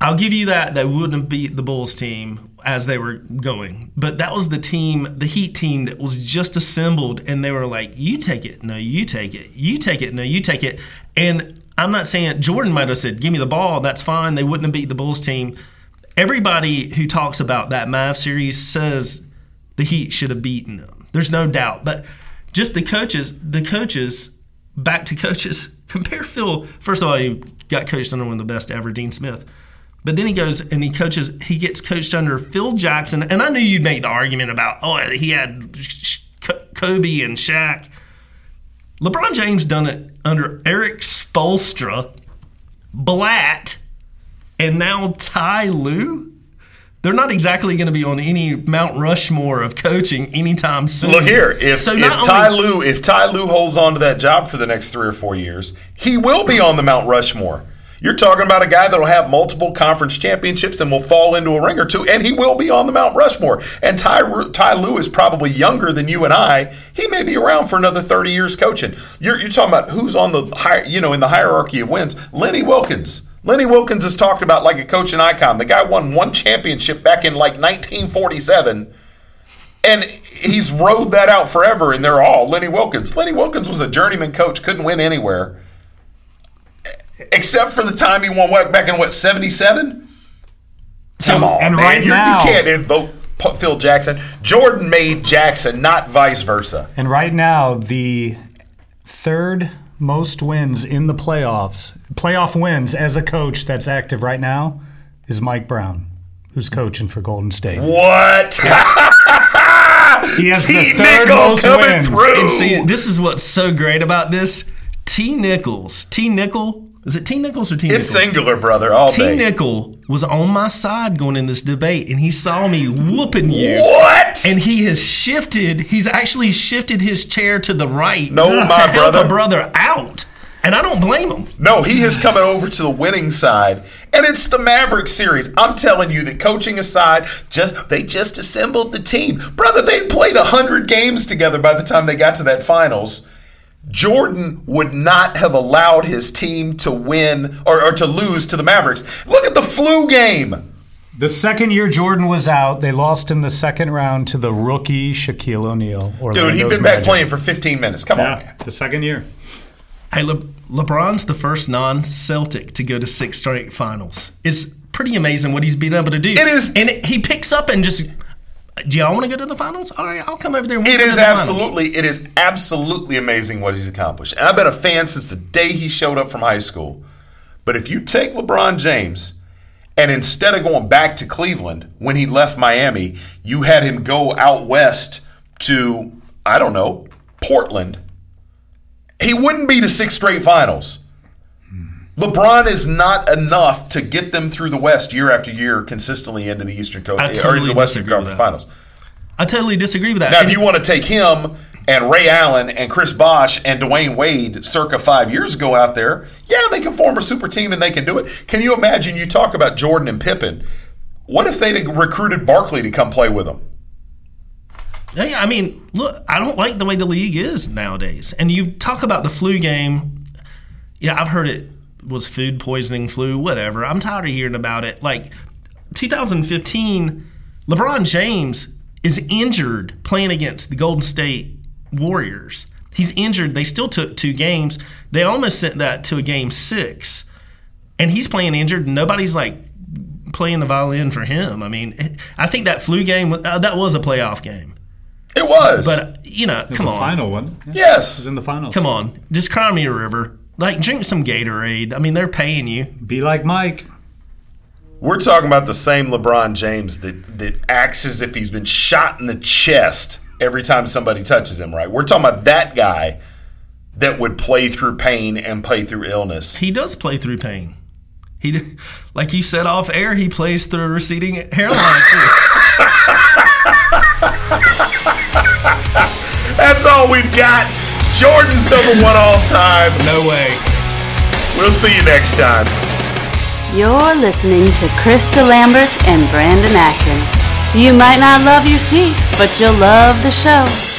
I'll give you that. They wouldn't have beat the Bulls team as they were going, but that was the team, the Heat team that was just assembled, and they were like, "You take it, no, you take it, you take it, no, you take it." And I'm not saying Jordan might have said, "Give me the ball." That's fine. They wouldn't have beat the Bulls team. Everybody who talks about that Mav series says the Heat should have beaten them. There's no doubt. But just the coaches, the coaches, back to coaches. Compare Phil. First of all, he got coached under one of the best ever, Dean Smith. But then he goes and he coaches. He gets coached under Phil Jackson. And I knew you'd make the argument about oh he had Kobe and Shaq. LeBron James done it under Erik Spoelstra, Blatt, and now Ty Lue. They're not exactly going to be on any Mount Rushmore of coaching anytime soon. Look here, if, So if not Ty only- Lue if Ty Lue holds on to that job for the next three or four years, he will be on the Mount Rushmore. You're talking about a guy that'll have multiple conference championships and will fall into a ring or two, and he will be on the Mount Rushmore. And Ty, Ty Lue is probably younger than you and I. He may be around for another 30 years coaching. You're, you're talking about who's on the high, you know, in the hierarchy of wins. Lenny Wilkens. Lenny Wilkens is talked about like a coaching icon. The guy won one championship back in like 1947. And he's rode that out forever, and they're all Lenny Wilkens. Lenny Wilkens was a journeyman coach, couldn't win anywhere, except for the time he won what back in what seventy seven. Come on, and man, right You're- now- you can't invoke Phil Jackson. Jordan made Jackson, not vice versa. And right now, the third most wins in the playoffs, playoff wins as a coach that's active right now, is Mike Brown, who's coaching for Golden State. What? He has T. the third Nickel most coming wins. through. And see, this is what's so great about this. T. Nichols, T. Nickel, is it T. Nichols or T. It's singular, brother, all T. Nickel was on my side going in this debate, and he saw me whooping you. What? And he has shifted. He's actually shifted his chair to the right. No, to my help brother. a brother out, and I don't blame him. No, he is coming over to the winning side, and it's the Maverick series. I'm telling you that coaching aside, just they just assembled the team, brother. They played hundred games together by the time they got to that finals. Jordan would not have allowed his team to win or, or to lose to the Mavericks. Look at the flu game. The second year Jordan was out, they lost in the second round to the rookie Shaquille O'Neal. Dude, he'd been back Magic. playing for 15 minutes. Come on, Yeah, man. the second year. Hey, Le- LeBron's the first non-Celtic to go to six straight finals. It's pretty amazing what he's been able to do. It is, and it, he picks up and just. Do y'all want to go to the finals? All right, I'll come over there. We'll It is the finals." absolutely, it is absolutely amazing what he's accomplished. And I've been a fan since the day he showed up from high school. But if you take LeBron James and instead of going back to Cleveland when he left Miami, you had him go out west to, I don't know, Portland, he wouldn't be to six straight finals. LeBron is not enough to get them through the West year after year consistently into the Eastern Coast I or into the Western Conference. Finals. I totally disagree with that. Now, And- if you want to take him and Ray Allen and Chris Bosh and Dwyane Wade circa five years ago out there, yeah, they can form a super team and they can do it. Can you imagine you talk about Jordan and Pippen? What if they'd recruited Barkley to come play with them? Yeah, I mean, look, I don't like the way the league is nowadays. And you talk about the flu game. Yeah, I've heard it was food poisoning, flu, whatever. I'm tired of hearing about it. Like 2015, LeBron James is injured playing against the Golden State Warriors. He's injured. They still took two games. They almost sent that to a game six. And he's playing injured, nobody's like playing the violin for him. I mean, I think that flu game, uh, that was a playoff game. It was. But you know, It's come the on. final one. Yes. It was in the finals. Come on, just cry me a river. Like drink some Gatorade. I mean, they're paying you. Be like Mike. We're talking about the same LeBron James that, that acts as if he's been shot in the chest every time somebody touches him, right? We're talking about that guy that would play through pain and play through illness. He does play through pain. He, like you said off air, he plays through a receding hairline. too. That's all we've got. Jordan's number one all time. No way. We'll see you next time. You're listening to Chris DeLambert and Brandon Atkins. You might not love your seats, but you'll love the show.